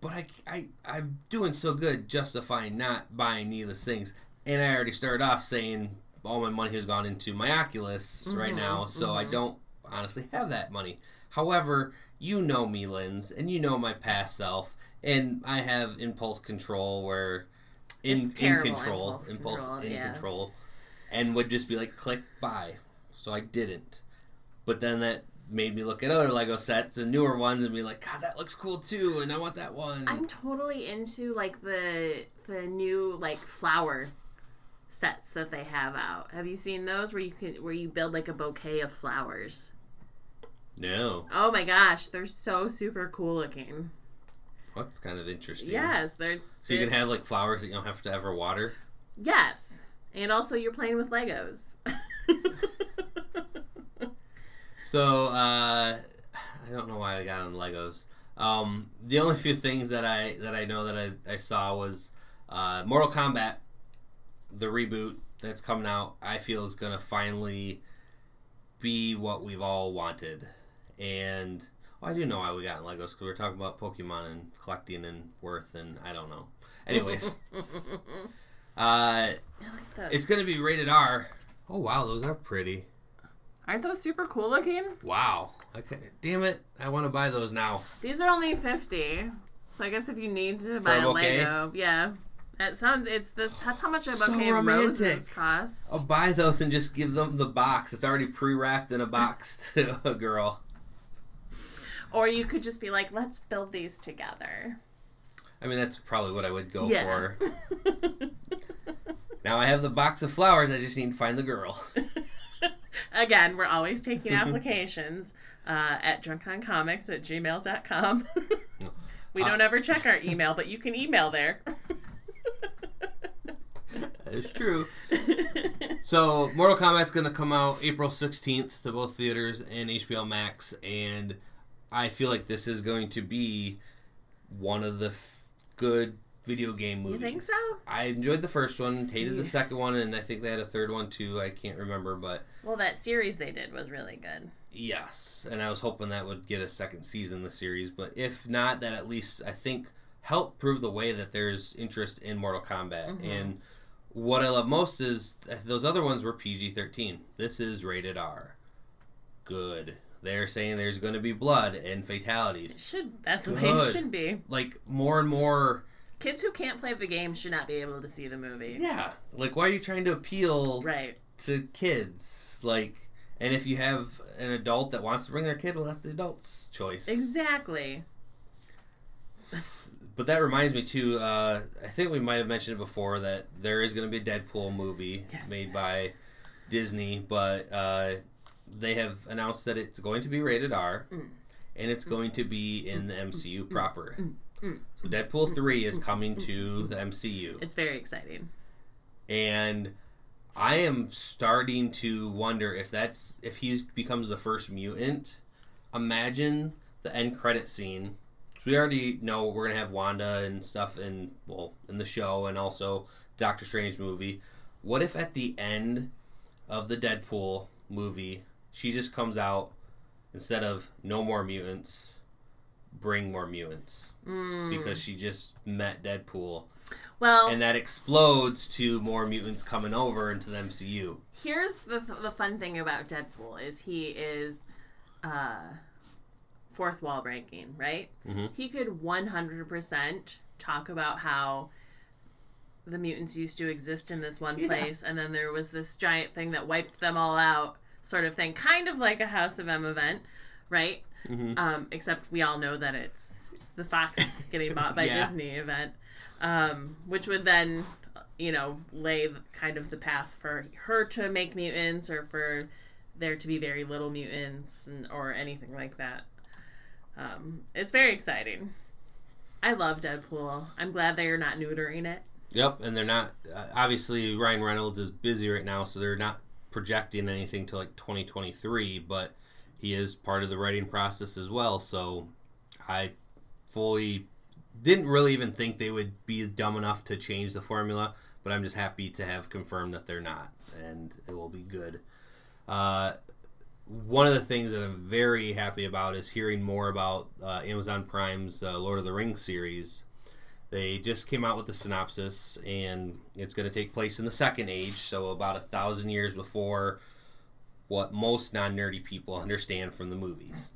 But I, I, I'm doing so good justifying not buying needless things, and I already started off saying all my money has gone into my Oculus right Mhm, now, so I mhm. don't honestly have that money. However, you know me, Linz, and you know my past self, and I have impulse control where in in control, impulse impulse, control, in yeah. control, and would just be like click buy. So I didn't. But then that made me look at other Lego sets and newer ones and be like, God, that looks cool too, and I want that one. I'm totally into like the the new like flower sets that they have out. Have you seen those where you can where you build like a bouquet of flowers? no, Oh my gosh, they're so super cool looking. That's kind of interesting. Yes, they're So you can have like flowers that you don't have to ever water. yes, and also you're playing with Legos. So uh, I don't know why I got on Legos. Um, the only few things that I that I know that I, I saw was uh, Mortal Kombat, the reboot that's coming out. I feel is gonna finally be what we've all wanted, and well, I do know why we got in Legos because we're talking about Pokemon and collecting and worth, and I don't know. Anyways, <laughs> uh, I like it's gonna be rated R. Oh wow, those are pretty. Aren't those super cool looking? Wow. Okay. Damn it. I want to buy those now. These are only fifty. So I guess if you need to For buy a bouquet? Lego, yeah. That sounds it's this that's how much a So bouquet of romantic. roses costs. I'll buy those and just give them the box. It's already pre-wrapped in a box <laughs> to a girl. Or you could just be like, let's build these together. I mean, that's probably what I would go yeah. for. <laughs> Now I have the box of flowers. I just need to find the girl. <laughs> Again, we're always taking <laughs> applications uh, at drunkoncomics at gmail.com. we don't Uh, ever check our email, but you can email there. That is true. So, Mortal Kombat's going to come out April 16th to both theaters and HBO Max, and I feel like this is going to be one of the f- good video game movies. You think so? I enjoyed the first one, hated the second one, and I think they had a third one too. I can't remember, but well, that series they did was really good. yes. And I was hoping that would get a second season in the series, but if not, that at least I think helped prove the way that there's interest in Mortal Kombat. Mhm. And what I love most is those other ones were PG 13. This is rated R. Good. They're saying there's going to be blood and fatalities. It should that's the way it should be. Like, more and more. Kids who can't play the game should not be able to see the movie. Yeah. Like, why are you trying to appeal Right. to kids? Like, and if you have an adult that wants to bring their kid, well, that's the adult's choice. Exactly. But that reminds me too. Uh, I think we might have mentioned it before that there is going to be a Deadpool movie Yes. made by Disney, but uh, they have announced that it's going to be rated R, Mm. and it's going to be in the MCU mm. proper. Mm. Mm. mm, So Deadpool three is coming to the MCU, It's very exciting. and I am starting to wonder if that's if he becomes the first mutant. Imagine the end credit scene. So we already know we're gonna have Wanda and stuff in well in the show, and also Doctor Strange movie. What if at the end of the Deadpool movie, she just comes out instead of no more mutants, bring more mutants Mm. because she just met Deadpool, Well, and that explodes to more mutants coming over into the MCU. here's the the fun thing about Deadpool is he is uh fourth wall breaking, right? Mhm. He could 100% talk about how the mutants used to exist in this one <laughs> Yeah. place and then there was this giant thing that wiped them all out sort of thing, kind of like a House of M event, right? Mhm. Um, except we all know that it's the Fox <laughs> getting bought by Yeah. Disney event, um, which would then, you know, lay kind of the path for her to make mutants or for there to be very little mutants and, or anything like that. Um, it's very exciting. I love Deadpool. I'm glad they are not neutering it. Yep, and they're not uh, obviously Ryan Reynolds is busy right now, so they're not projecting anything to like 2023, but he is part of the writing process as well. So I fully didn't really even think they would be dumb enough to change the formula, but I'm just happy to have confirmed that they're not, and it will be good. Uh, one of the things that I'm very happy about is hearing more about uh, Amazon Prime's uh, Lord of the Rings series. They just came out with the synopsis, and it's going to take place in the Second Age, so about a thousand years before what most non nerdy people understand from the movies.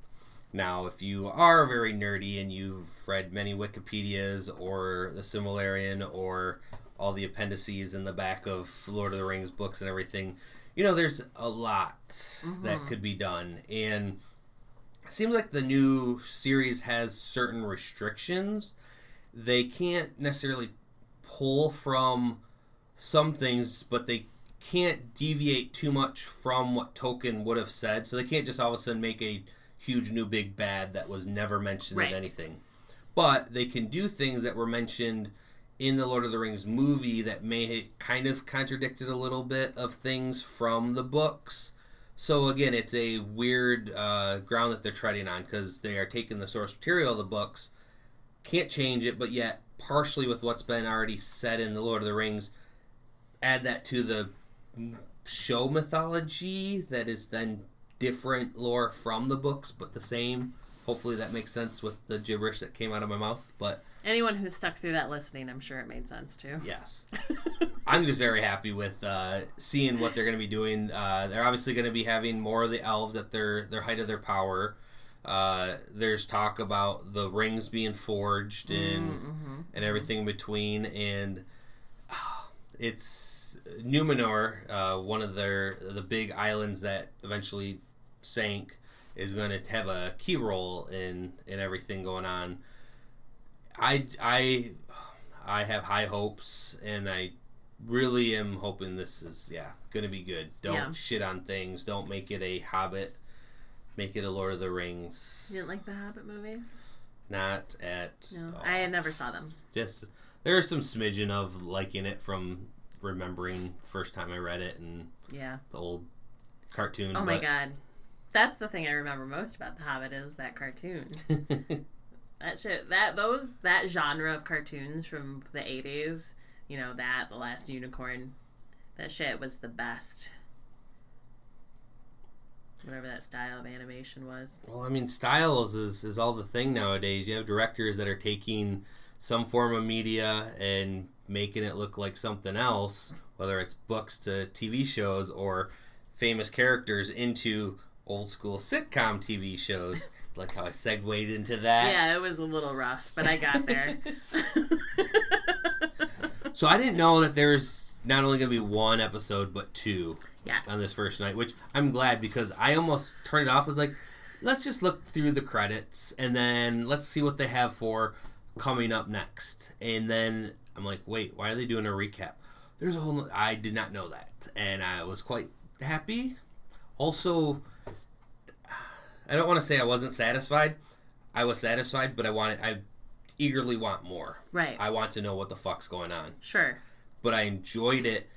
Now, if you are very nerdy and you've read many Wikipedias or the Silmarillion or all the appendices in the back of Lord of the Rings books and everything, you know there's a lot that mm-hmm. could be done. And it seems like the new series has certain restrictions they can't necessarily pull from some things, but they can't deviate too much from what Tolkien would have said. So they can't just all of a sudden make a huge new big bad that was never mentioned Right. in anything. But they can do things that were mentioned in the Lord of the Rings movie that may have kind of contradicted a little bit of things from the books. So again, it's a weird uh, ground that they're treading on because they are taking the source material of the books can't change it, but yet partially with what's been already said in the Lord of the Rings, add that to the show mythology that is then different lore from the books, but the same. Hopefully that makes sense with the gibberish that came out of my mouth, but Anyone who stuck through that listening, I'm sure it made sense too. yes. <laughs> I'm just very happy with uh, seeing what they're going to be doing. Uh, they're obviously going to be having more of the elves at their, their height of their power. Uh, there's talk about the rings being forged and Mm-hmm. and everything in between, and ah, <sighs> it's Numenor, uh, one of their the big islands that eventually sank, is going to have a key role in in everything going on. I I I have high hopes, and I really am hoping this is yeah going to be good. Don't Yeah. shit on things. Don't make it a Hobbit. Make it a Lord of the Rings. You didn't like the Hobbit movies? Not at No, all. I never saw them. Just there's some smidgen of liking it from remembering first time I read it and Yeah. the old cartoon. Oh my god. That's the thing I remember most about The Hobbit is that cartoon. <laughs> That shit, that those that genre of cartoons from the eighties, you know that the Last Unicorn, that shit was the best. Whatever that style of animation was. well, I mean, styles is is all the thing nowadays. You have directors that are taking some form of media and making it look like something else, whether it's books to TV shows or famous characters into old school sitcom TV shows. <laughs> like how I segued into that. Yeah, it was a little rough, but I got there. <laughs> So I didn't know that there's not only going to be one episode but two yeah. on this first night, which I'm glad because I almost turned it off. I was like, let's just look through the credits and then let's see what they have for coming up next. And then I'm like, wait, why are they doing a recap? There's a whole. I did not know that, and I was quite happy. Also, I don't want to say I wasn't satisfied. I was satisfied, but I wanted. I eagerly want more. Right. I want to know what the fuck's going on. Sure. But I enjoyed it,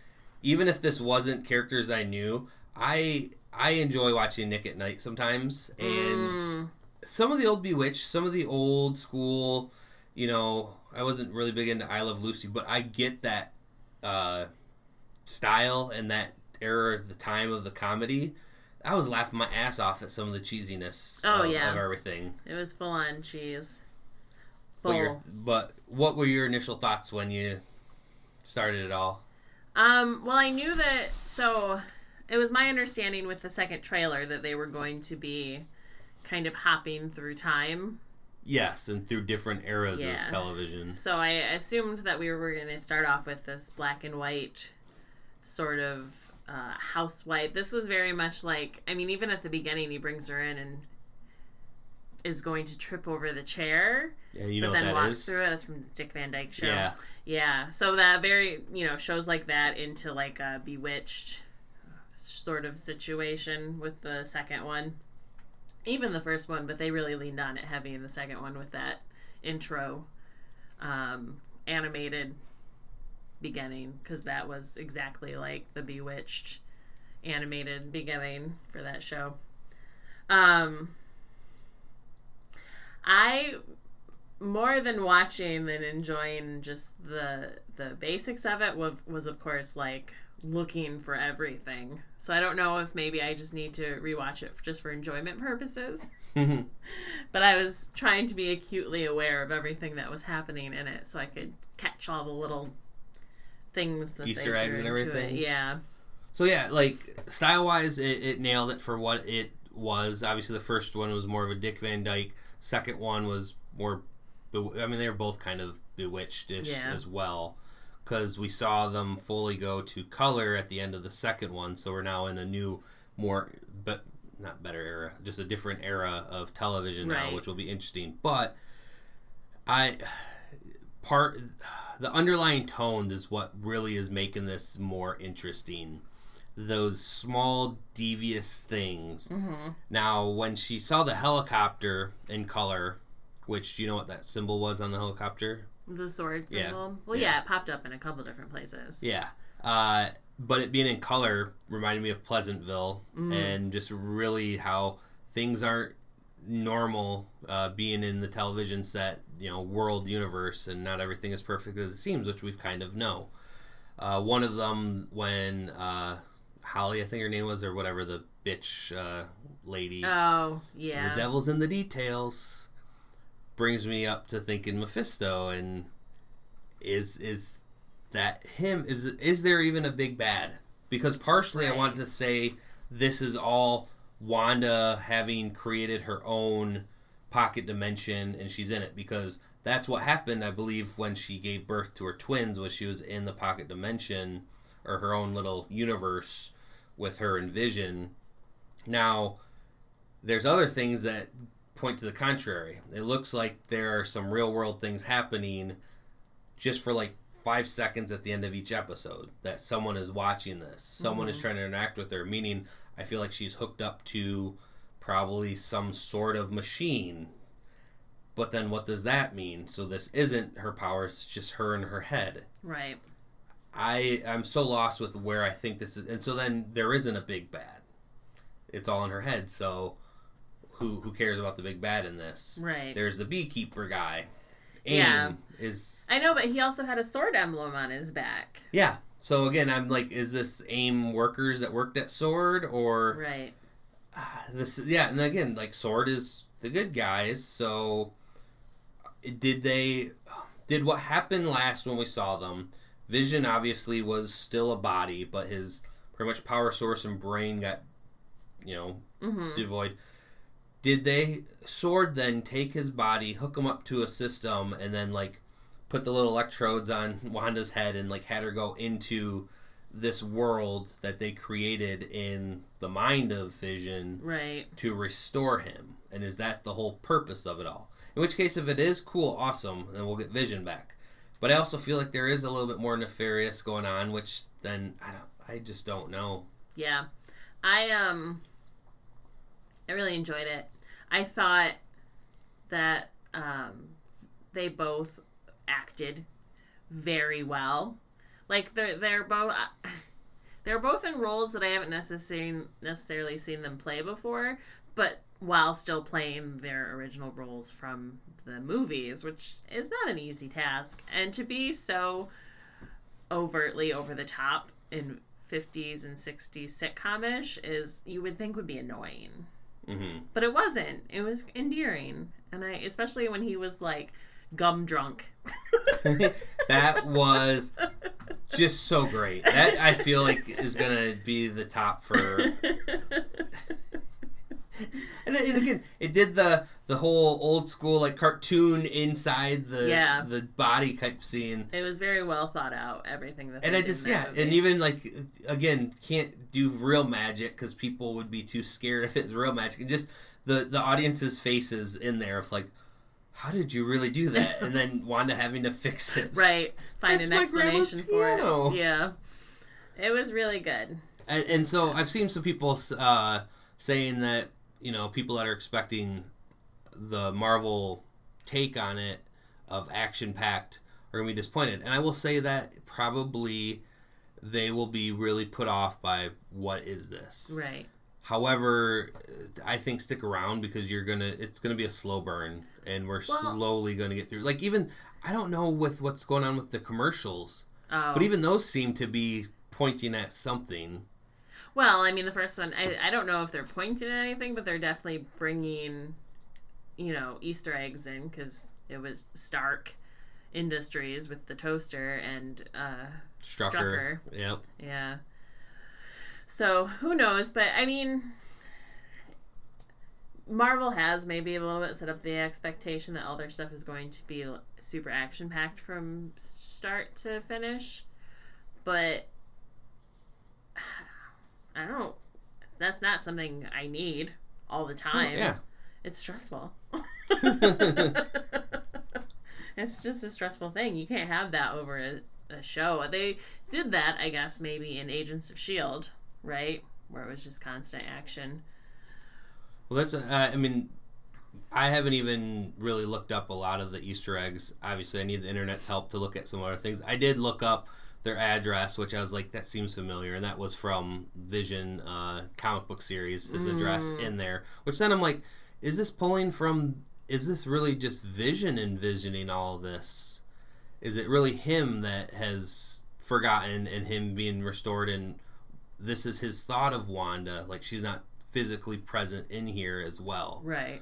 even if this wasn't characters I knew. I I enjoy watching Nick at Night sometimes, and Mm, some of the old Bewitched, some of the old school. You know, I wasn't really big into I Love Lucy, but I get that uh, style and that era, the time of the comedy, I was laughing my ass off at some of the cheesiness Oh, of, yeah. of everything. It was full on cheese. But, your, but what were your initial thoughts when you started it all? Um, well, I knew that. So, it was my understanding with the second trailer that they were going to be kind of hopping through time. Yes, and through different eras Yeah. of television. So I assumed that we were going to start off with this black and white sort of uh, housewife. This was very much like, I mean, even at the beginning, he brings her in and is going to trip over the chair, Yeah, you know but then that walks is. through it. That's from the Dick Van Dyke Show. Yeah, Yeah, so that very you know shows like that into like a bewitched sort of situation with the second one, even the first one, but they really leaned on it heavy in the second one with that intro, um, animated beginning because that was exactly like the bewitched animated beginning for that show. Um, I more than watching and enjoying just the the basics of it was, was of course like looking for everything so i don't know if maybe i just need to rewatch it just for enjoyment purposes <laughs> but i was trying to be acutely aware of everything that was happening in it so i could catch all the little things that Easter eggs and into it. everything? yeah So yeah, like style wise, it, it nailed it for what it was. Obviously, the first one was more of a Dick Van Dyke. Second one was more. I mean, they were both kind of bewitched-ish Yeah. as well, because we saw them fully go to color at the end of the second one. So we're now in a new, more but not better era, just a different era of television now, which will be interesting. But I part the underlying tones is what really is making this more interesting those small devious things mm-hmm. now when she saw the helicopter in color which you know what that symbol was on the helicopter the sword Yeah. symbol well Yeah. yeah. it popped up in a couple different places yeah uh, but it being in color reminded me of pleasantville Mhm. and just really how things aren't normal uh, being in the television set you know world universe and not everything is perfect as it seems which we've kind of know uh, one of them when uh, holly i think her name was or whatever the bitch uh, lady oh yeah the devil's in the details brings me up to thinking mephisto and is is that him? Is is there even a big bad? Because partially i want to say this is all wanda having created her own pocket dimension and she's in it because that's what happened i believe when she gave birth to her twins was she was in the pocket dimension or her own little universe with her and vision. Now there's other things that point to the contrary. It looks like there are some real world things happening just for like five seconds at the end of each episode that someone is watching this. Someone is Mhm. trying to interact with her, meaning I feel like she's hooked up to probably some sort of machine. But then what does that mean? So this isn't her powers, it's just her in her head. right I I'm so lost with where I think this is, and so then there isn't a big bad. It's all in her head. So who who cares about the big bad in this? right There's the beekeeper guy. AIM Yeah. is I know, but he also had a sword emblem on his back. yeah. So again, I'm like, is this AIM workers that worked at Sword or Right. Ah, this? Yeah, and again, like Sword is the good guys. So did they? Did what happened last when we saw them? Vision obviously was still a body, but his pretty much power source and brain got, you know, Mm-hmm. devoid. Did they sword then take his body, hook him up to a system, and then like put the little electrodes on Wanda's head and like had her go into this world that they created in the mind of Vision Right. to restore him? And is that the whole purpose of it all? In which case, if it is cool, awesome, then we'll get Vision back. But I also feel like there is a little bit more nefarious going on, which then I don't, I just don't know. Yeah. I um I really enjoyed it. I thought that um they both acted very well. Like they're they're both they're both in roles that I haven't necessarily necessarily seen them play before, but while still playing their original roles from the movies, which is not an easy task. And to be so overtly over the top in 50s and 60s sitcom-ish is you would think would be annoying. Hmm But it wasn't. It was endearing. And I especially when he was like gum drunk. <laughs> that was just so great. That I feel like is gonna be the top for. <laughs> <laughs> And, and again, it did the the whole old school like cartoon inside the Yeah. the body type scene. It was very well thought out. Everything that. And I just yeah, that and even like again, can't do real magic because people would be too scared <laughs> if it's real magic. And just the the audience's faces in there of like, how did you really do that? And then <laughs> Wanda having to fix it. right find That's an explanation for piano. it. Yeah, it was really good. And, and so I've seen some people uh, saying that you know people that are expecting the Marvel take on it of action packed are gonna be disappointed. And I will say that probably they will be really put off by what is this. Right. However, I think stick around because you're gonna it's gonna be a slow burn and we're Well- slowly gonna get through. Like even I don't know with what's going on with the commercials, Oh. but even those seem to be pointing at something. Well, I mean, the first one, I, I don't know if they're pointing at anything, but they're definitely bringing, you know, Easter eggs in because it was Stark Industries with the toaster and, uh, Strucker. Yep. yeah. So who knows? But I mean, Marvel has maybe a little bit set up the expectation that all their stuff is going to be super action packed from start to finish, but I don't. That's not something I need all the time. Oh, Yeah. It's stressful. <laughs> it's just a stressful thing. You can't have that over a, a show. They did that, I guess, maybe in Agents of S.H.I.E.L.D., right? Where it was just constant action. Well, that's. Uh, I mean, I haven't even really looked up a lot of the Easter eggs. Obviously, I need the internet's help to look at some other things. I did look up their address, which I was like, that seems familiar, and that was from Vision uh, comic book series. His address Mm. in there, which then I'm like, is this pulling from? Is this really just Vision envisioning all this? Is it really him that has forgotten and him being restored and this is his thought of Wanda like she's not physically present in here as well Right.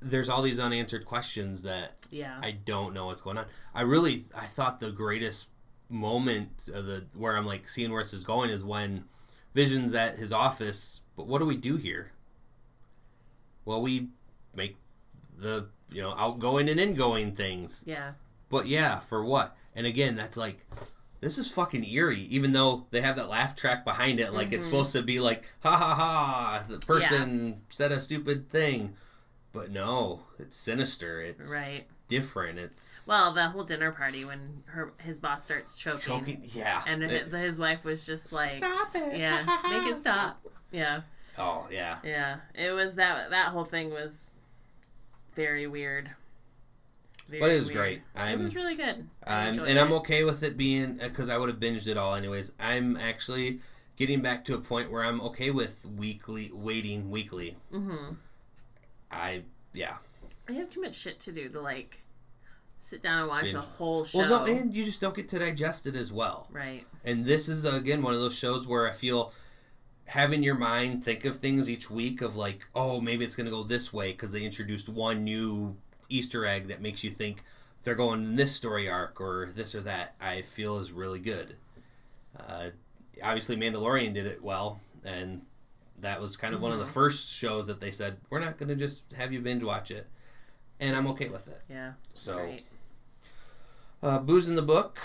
there's all these unanswered questions that Yeah. I don't know what's going on I really I thought the greatest moment of the where I'm like seeing where this is going is when Vision's at his office but what do we do here well we make the you know outgoing and ingoing things yeah. but yeah, for what? And again, that's like this is fucking eerie, even though they have that laugh track behind it, like it's Mhm. supposed to be like ha ha ha, the person said a stupid thing. But no, it's sinister. It's Right. Different. It's Well, the whole dinner party when her his boss starts choking, choking. Yeah. and It- hi- his wife was just like, stop it. "Yeah, make it <laughs> stop." Yeah. Oh yeah. Yeah, it was that that whole thing was very weird. Very But it was weird. great. It I'm was really good. I I'm, enjoyed and I'm okay with it being because I would have binged it all anyways. I'm actually getting back to a point where I'm okay with weekly waiting weekly. Mhm. I yeah. I have too much shit to do to like sit down and watch Binge. the whole show. Well, no, and you just don't get to digest it as well. right. And this is again one of those shows where I feel having your mind think of things each week of like, oh, maybe it's going to go this way because they introduced one new Easter egg that makes you think they're going in this story arc or this or that. I feel is really good. Uh, obviously, Mandalorian did it well, and that was kind of one of the Mhm. first shows that they said we're not going to just have you binge watch it, and I'm okay with it. Yeah. So. Right. Uh, Booze in the Book,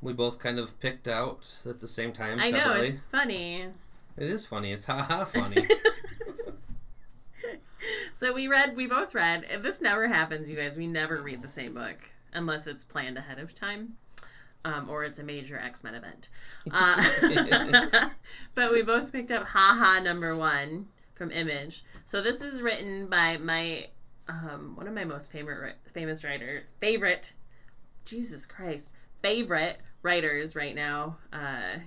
we both kind of picked out at the same time I know separately. it's funny. It is funny. It's ha ha <laughs> funny. so we read, we both read. This never happens, you guys. We never read the same book unless it's planned ahead of time, um, or it's a major X Men event. Uh, <laughs> <laughs> but we both picked up Haha ha number one from Image. So this is written by my um, one of my most favorite famous writer favorite. Jesus Christ, favorite writers right now. Uh,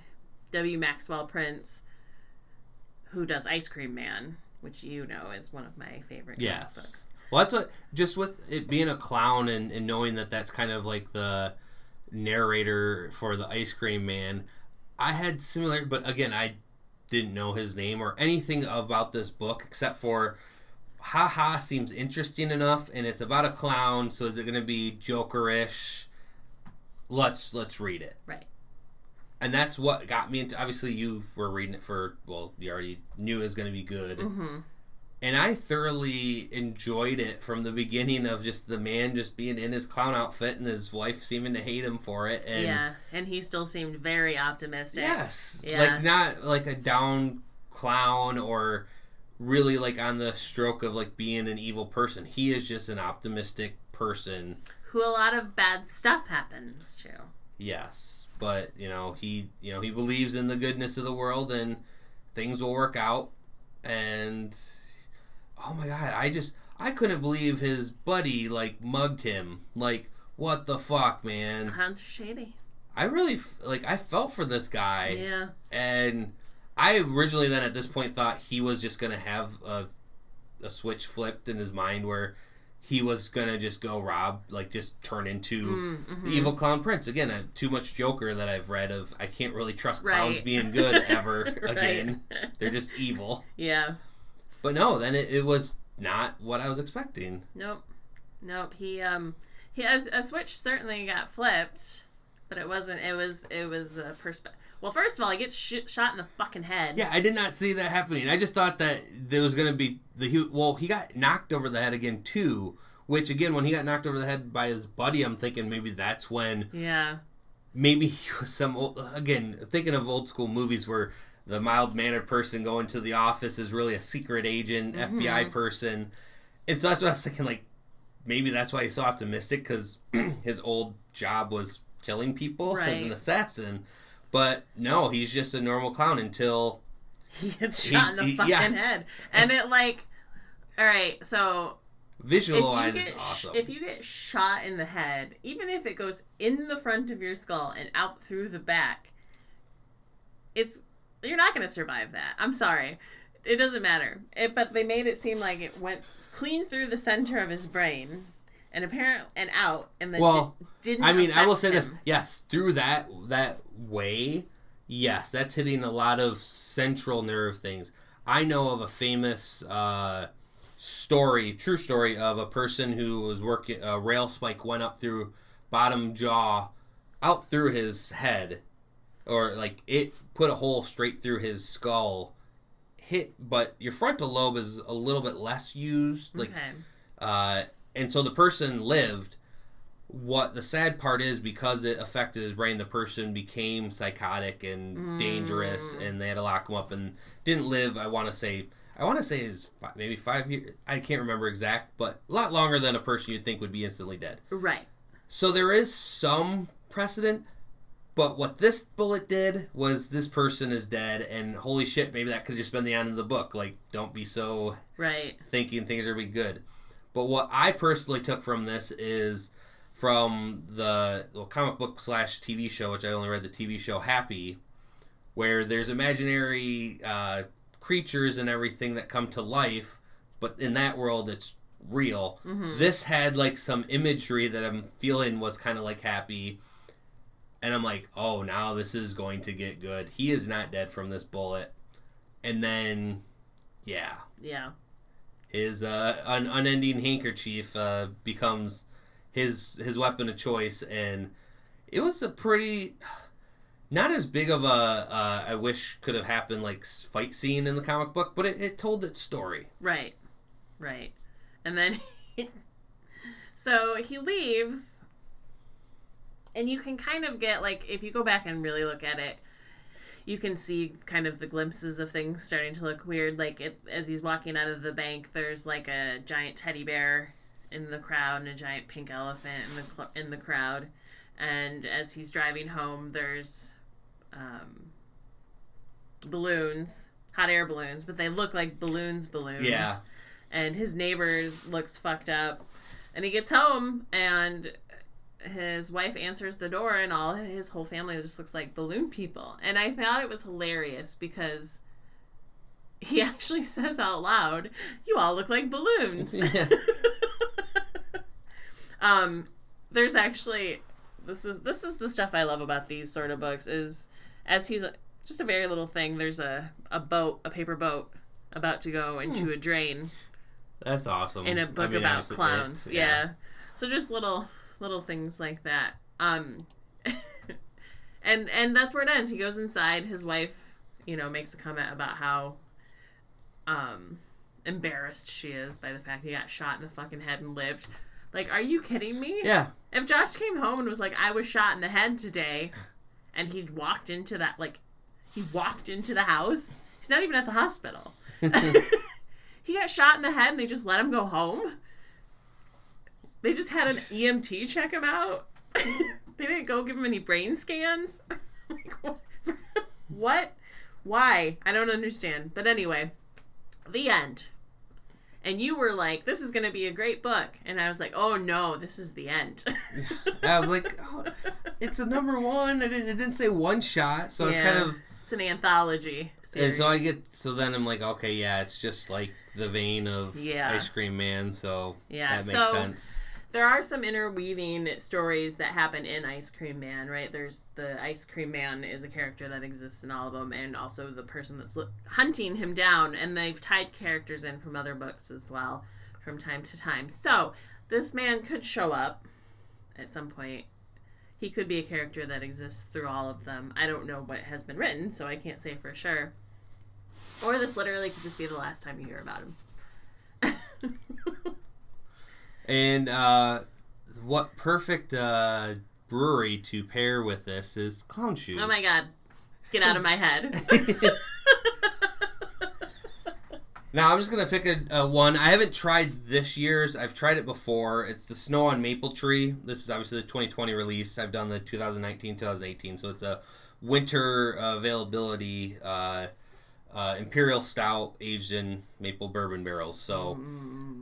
W. Maxwell Prince, who does Ice Cream Man, which you know is one of my favorite. yes. books. Well, that's what. Just with it being a clown and, and knowing that that's kind of like the narrator for the Ice Cream Man. I had similar, but again, I didn't know his name or anything about this book except for haha seems interesting enough and it's about a clown so is it going to be jokerish let's let's read it Right. and that's what got me into obviously you were reading it for well you already knew it was going to be good Mm-hmm. and i thoroughly enjoyed it from the beginning of just the man just being in his clown outfit and his wife seeming to hate him for it and yeah, and he still seemed very optimistic. Yes. Yeah. Like not like a down clown or really like on the stroke of like being an evil person. He is just an optimistic person. Who a lot of bad stuff happens to. Yes. But, you know, he you know, he believes in the goodness of the world and things will work out and oh my god, I just I couldn't believe his buddy like mugged him. Like what the fuck, man? Hans are shady. I really like I felt for this guy. Yeah. and I originally then at this point thought he was just gonna have a, a switch flipped in his mind where he was gonna just go rob like just turn into Mm-hmm. the evil clown prince again uh, too much joker that i've read of i can't really trust clowns being good <laughs> ever Right. again they're just <laughs> evil Yeah. but no then it, it was not what i was expecting Nope. Nope. He um he has a switch certainly got flipped, but it wasn't. It was it was a perspe- Well, first of all, he gets sh- shot in the fucking head. yeah i did not see that happening i just thought that there was gonna be the well he got knocked over the head again too which again when he got knocked over the head by his buddy i'm thinking maybe that's when Yeah. maybe <laughs> he was some old, again thinking of old school movies where the mild mannered person going to the office is really a secret agent Mm-hmm. fbi person and so that's what i was thinking like maybe that's why he's so optimistic because <clears throat> his old job was killing people as an assassin but no he's just a normal clown until He gets He- shot in the he- fucking yeah. head, and it like. All right, so visualize get, it's awesome if you get shot in the head, even if it goes in the front of your skull and out through the back, it's you're not going to survive that. I'm sorry, it doesn't matter. It, but they made it seem like it went clean through the center of his brain and apparent and out, and then Well, di- didn't. I mean, I will say this: yes, through that that way, yes, that's hitting a lot of central nerve things. I know of a famous uh, story, true story, of a person who was working. A rail spike went up through bottom jaw, out through his head, or like it put a hole straight through his skull. Hit, but your frontal lobe is a little bit less used. Like okay. uh, and so the person lived. What the sad part is, because it affected his brain, the person became psychotic and dangerous, mm. and they had to lock him up and didn't live. I want to say, I want to say is maybe five years. I can't remember exact, but a lot longer than a person you'd think would be instantly dead. Right. So there is some precedent, but what this bullet did was this person is dead, and holy shit, maybe that could have just been the end of the book. Like, don't be so Right. thinking things are going to be good. But what I personally took from this is from the well, comic book slash TV show, which I only read the TV show Happy, where there's imaginary uh, creatures and everything that come to life, but in that world it's real. This had like some imagery that I'm feeling was kind of like Happy. And I'm like, oh, now this is going to get good. He is not dead from this bullet. And then, yeah, Yeah. His uh, un- unending handkerchief uh, becomes his his weapon of choice, and it was a pretty not as big of a uh, I wish could have happened like fight scene in the comic book, but it, it told its story. Right. Right. And then <laughs> so he leaves and you can kind of get like if you go back and really look at it you can see kind of the glimpses of things starting to look weird. Like it, as he's walking out of the bank there's like a giant teddy bear in the crowd and a giant pink elephant in the cl- in the crowd. And as he's driving home there's um, balloons hot air balloons but they look like balloons balloons. Yeah. and his neighbor looks fucked up and he gets home and his wife answers the door and all his whole family just looks like balloon people and i thought it was hilarious because he <laughs> actually says out loud you all look like balloons <laughs> Yeah. <laughs> um there's actually this is this is the stuff I love about these sort of books. Is as he's a, just a very little thing. There's a a boat, a paper boat, about to go into a drain That's awesome. in a Hmm. I book mean, about clowns. it- yeah. So just little little things like that. Um <laughs> and and that's where it ends. He goes inside, his wife, you know, makes a comment about how um embarrassed she is by the fact he got shot in the fucking head and lived. Like, are you kidding me? Yeah. If Josh came home and was like, I was shot in the head today and he walked into that like he walked into the house. He's not even at the hospital. <laughs> <laughs> he got shot in the head and they just let him go home. They just had an <laughs> EMT check him out. <laughs> they didn't go give him any brain scans. <laughs> Like, what? what? Why? I don't understand. But anyway, the end. And you were like, this is going to be a great book. And I was like, oh no, this is the end. I was like, oh, it's a number one. It didn't, it didn't say one shot, so it's kind of. it's an anthology. And so. I get so then I'm like, okay, yeah, it's just like the vein of Yeah. Ice Cream Man, so Yeah, that makes so- sense. There are some interweaving stories that happen in Ice Cream Man, right? There's the Ice Cream Man is a character that exists in all of them, and also the person that's hunting him down, and they've tied characters in from other books as well from time to time. So this man could show up at some point. He could be a character that exists through all of them. I don't know what has been written, so I can't say for sure. Or this literally could just be the last time you hear about him. <laughs> And uh, what perfect uh, brewery to pair with this is Clown Shoes. Oh my god. Get out of my head. <laughs> Now I'm just gonna pick a, a one. I haven't tried this year's. I've tried it before. It's the Snow on Maple Tree. This is obviously the 2020 release. I've done the 2019, 2018. So it's a winter uh, availability uh, uh, imperial stout aged in maple bourbon barrels. So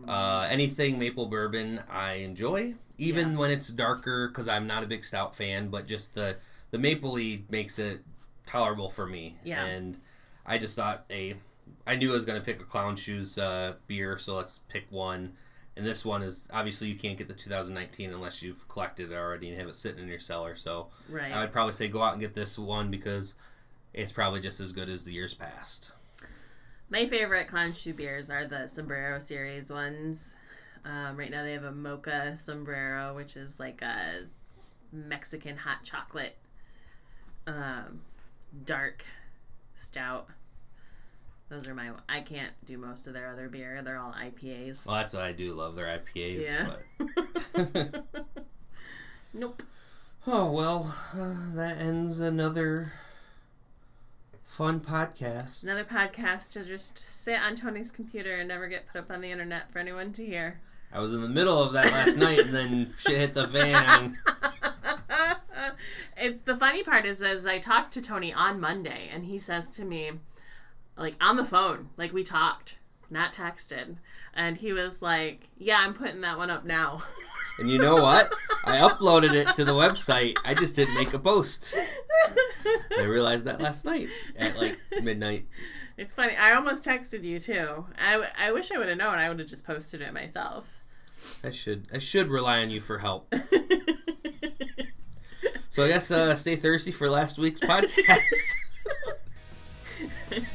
uh, anything maple bourbon I enjoy, even Yeah. when it's darker, because I'm not a big stout fan. But just the the mapley makes it tolerable for me. Yeah. And I just thought a I knew I was going to pick a Clown Shoes uh, beer, so let's pick one. And this one is obviously you can't get the 2019 unless you've collected it already and have it sitting in your cellar. So right. I would probably say go out and get this one because it's probably just as good as the years past. My favorite shoe beers are the sombrero series ones. Um, right now they have a mocha sombrero, which is like a Mexican hot chocolate, um, dark stout. Those are my. I can't do most of their other beer. They're all IPAs. Well, that's what I do love their IPAs. Yeah. But <laughs> nope. <laughs> oh well, uh, that ends another fun podcast. Another podcast to just sit on Tony's computer and never get put up on the internet for anyone to hear. I was in the middle of that last night, and then <laughs> shit hit the fan. <laughs> it's the funny part is as I talked to Tony on Monday and he says to me, like on the phone, like we talked, not texted, and he was like, "Yeah, I'm putting that one up now." <laughs> And you know what? I uploaded it to the website. I just didn't make a post. I realized that last night at like midnight. It's funny. I almost texted you too. I, I wish I would have known. I would have just posted it myself. I should I should rely on you for help. <laughs> so I guess uh, stay thirsty for last week's podcast. <laughs>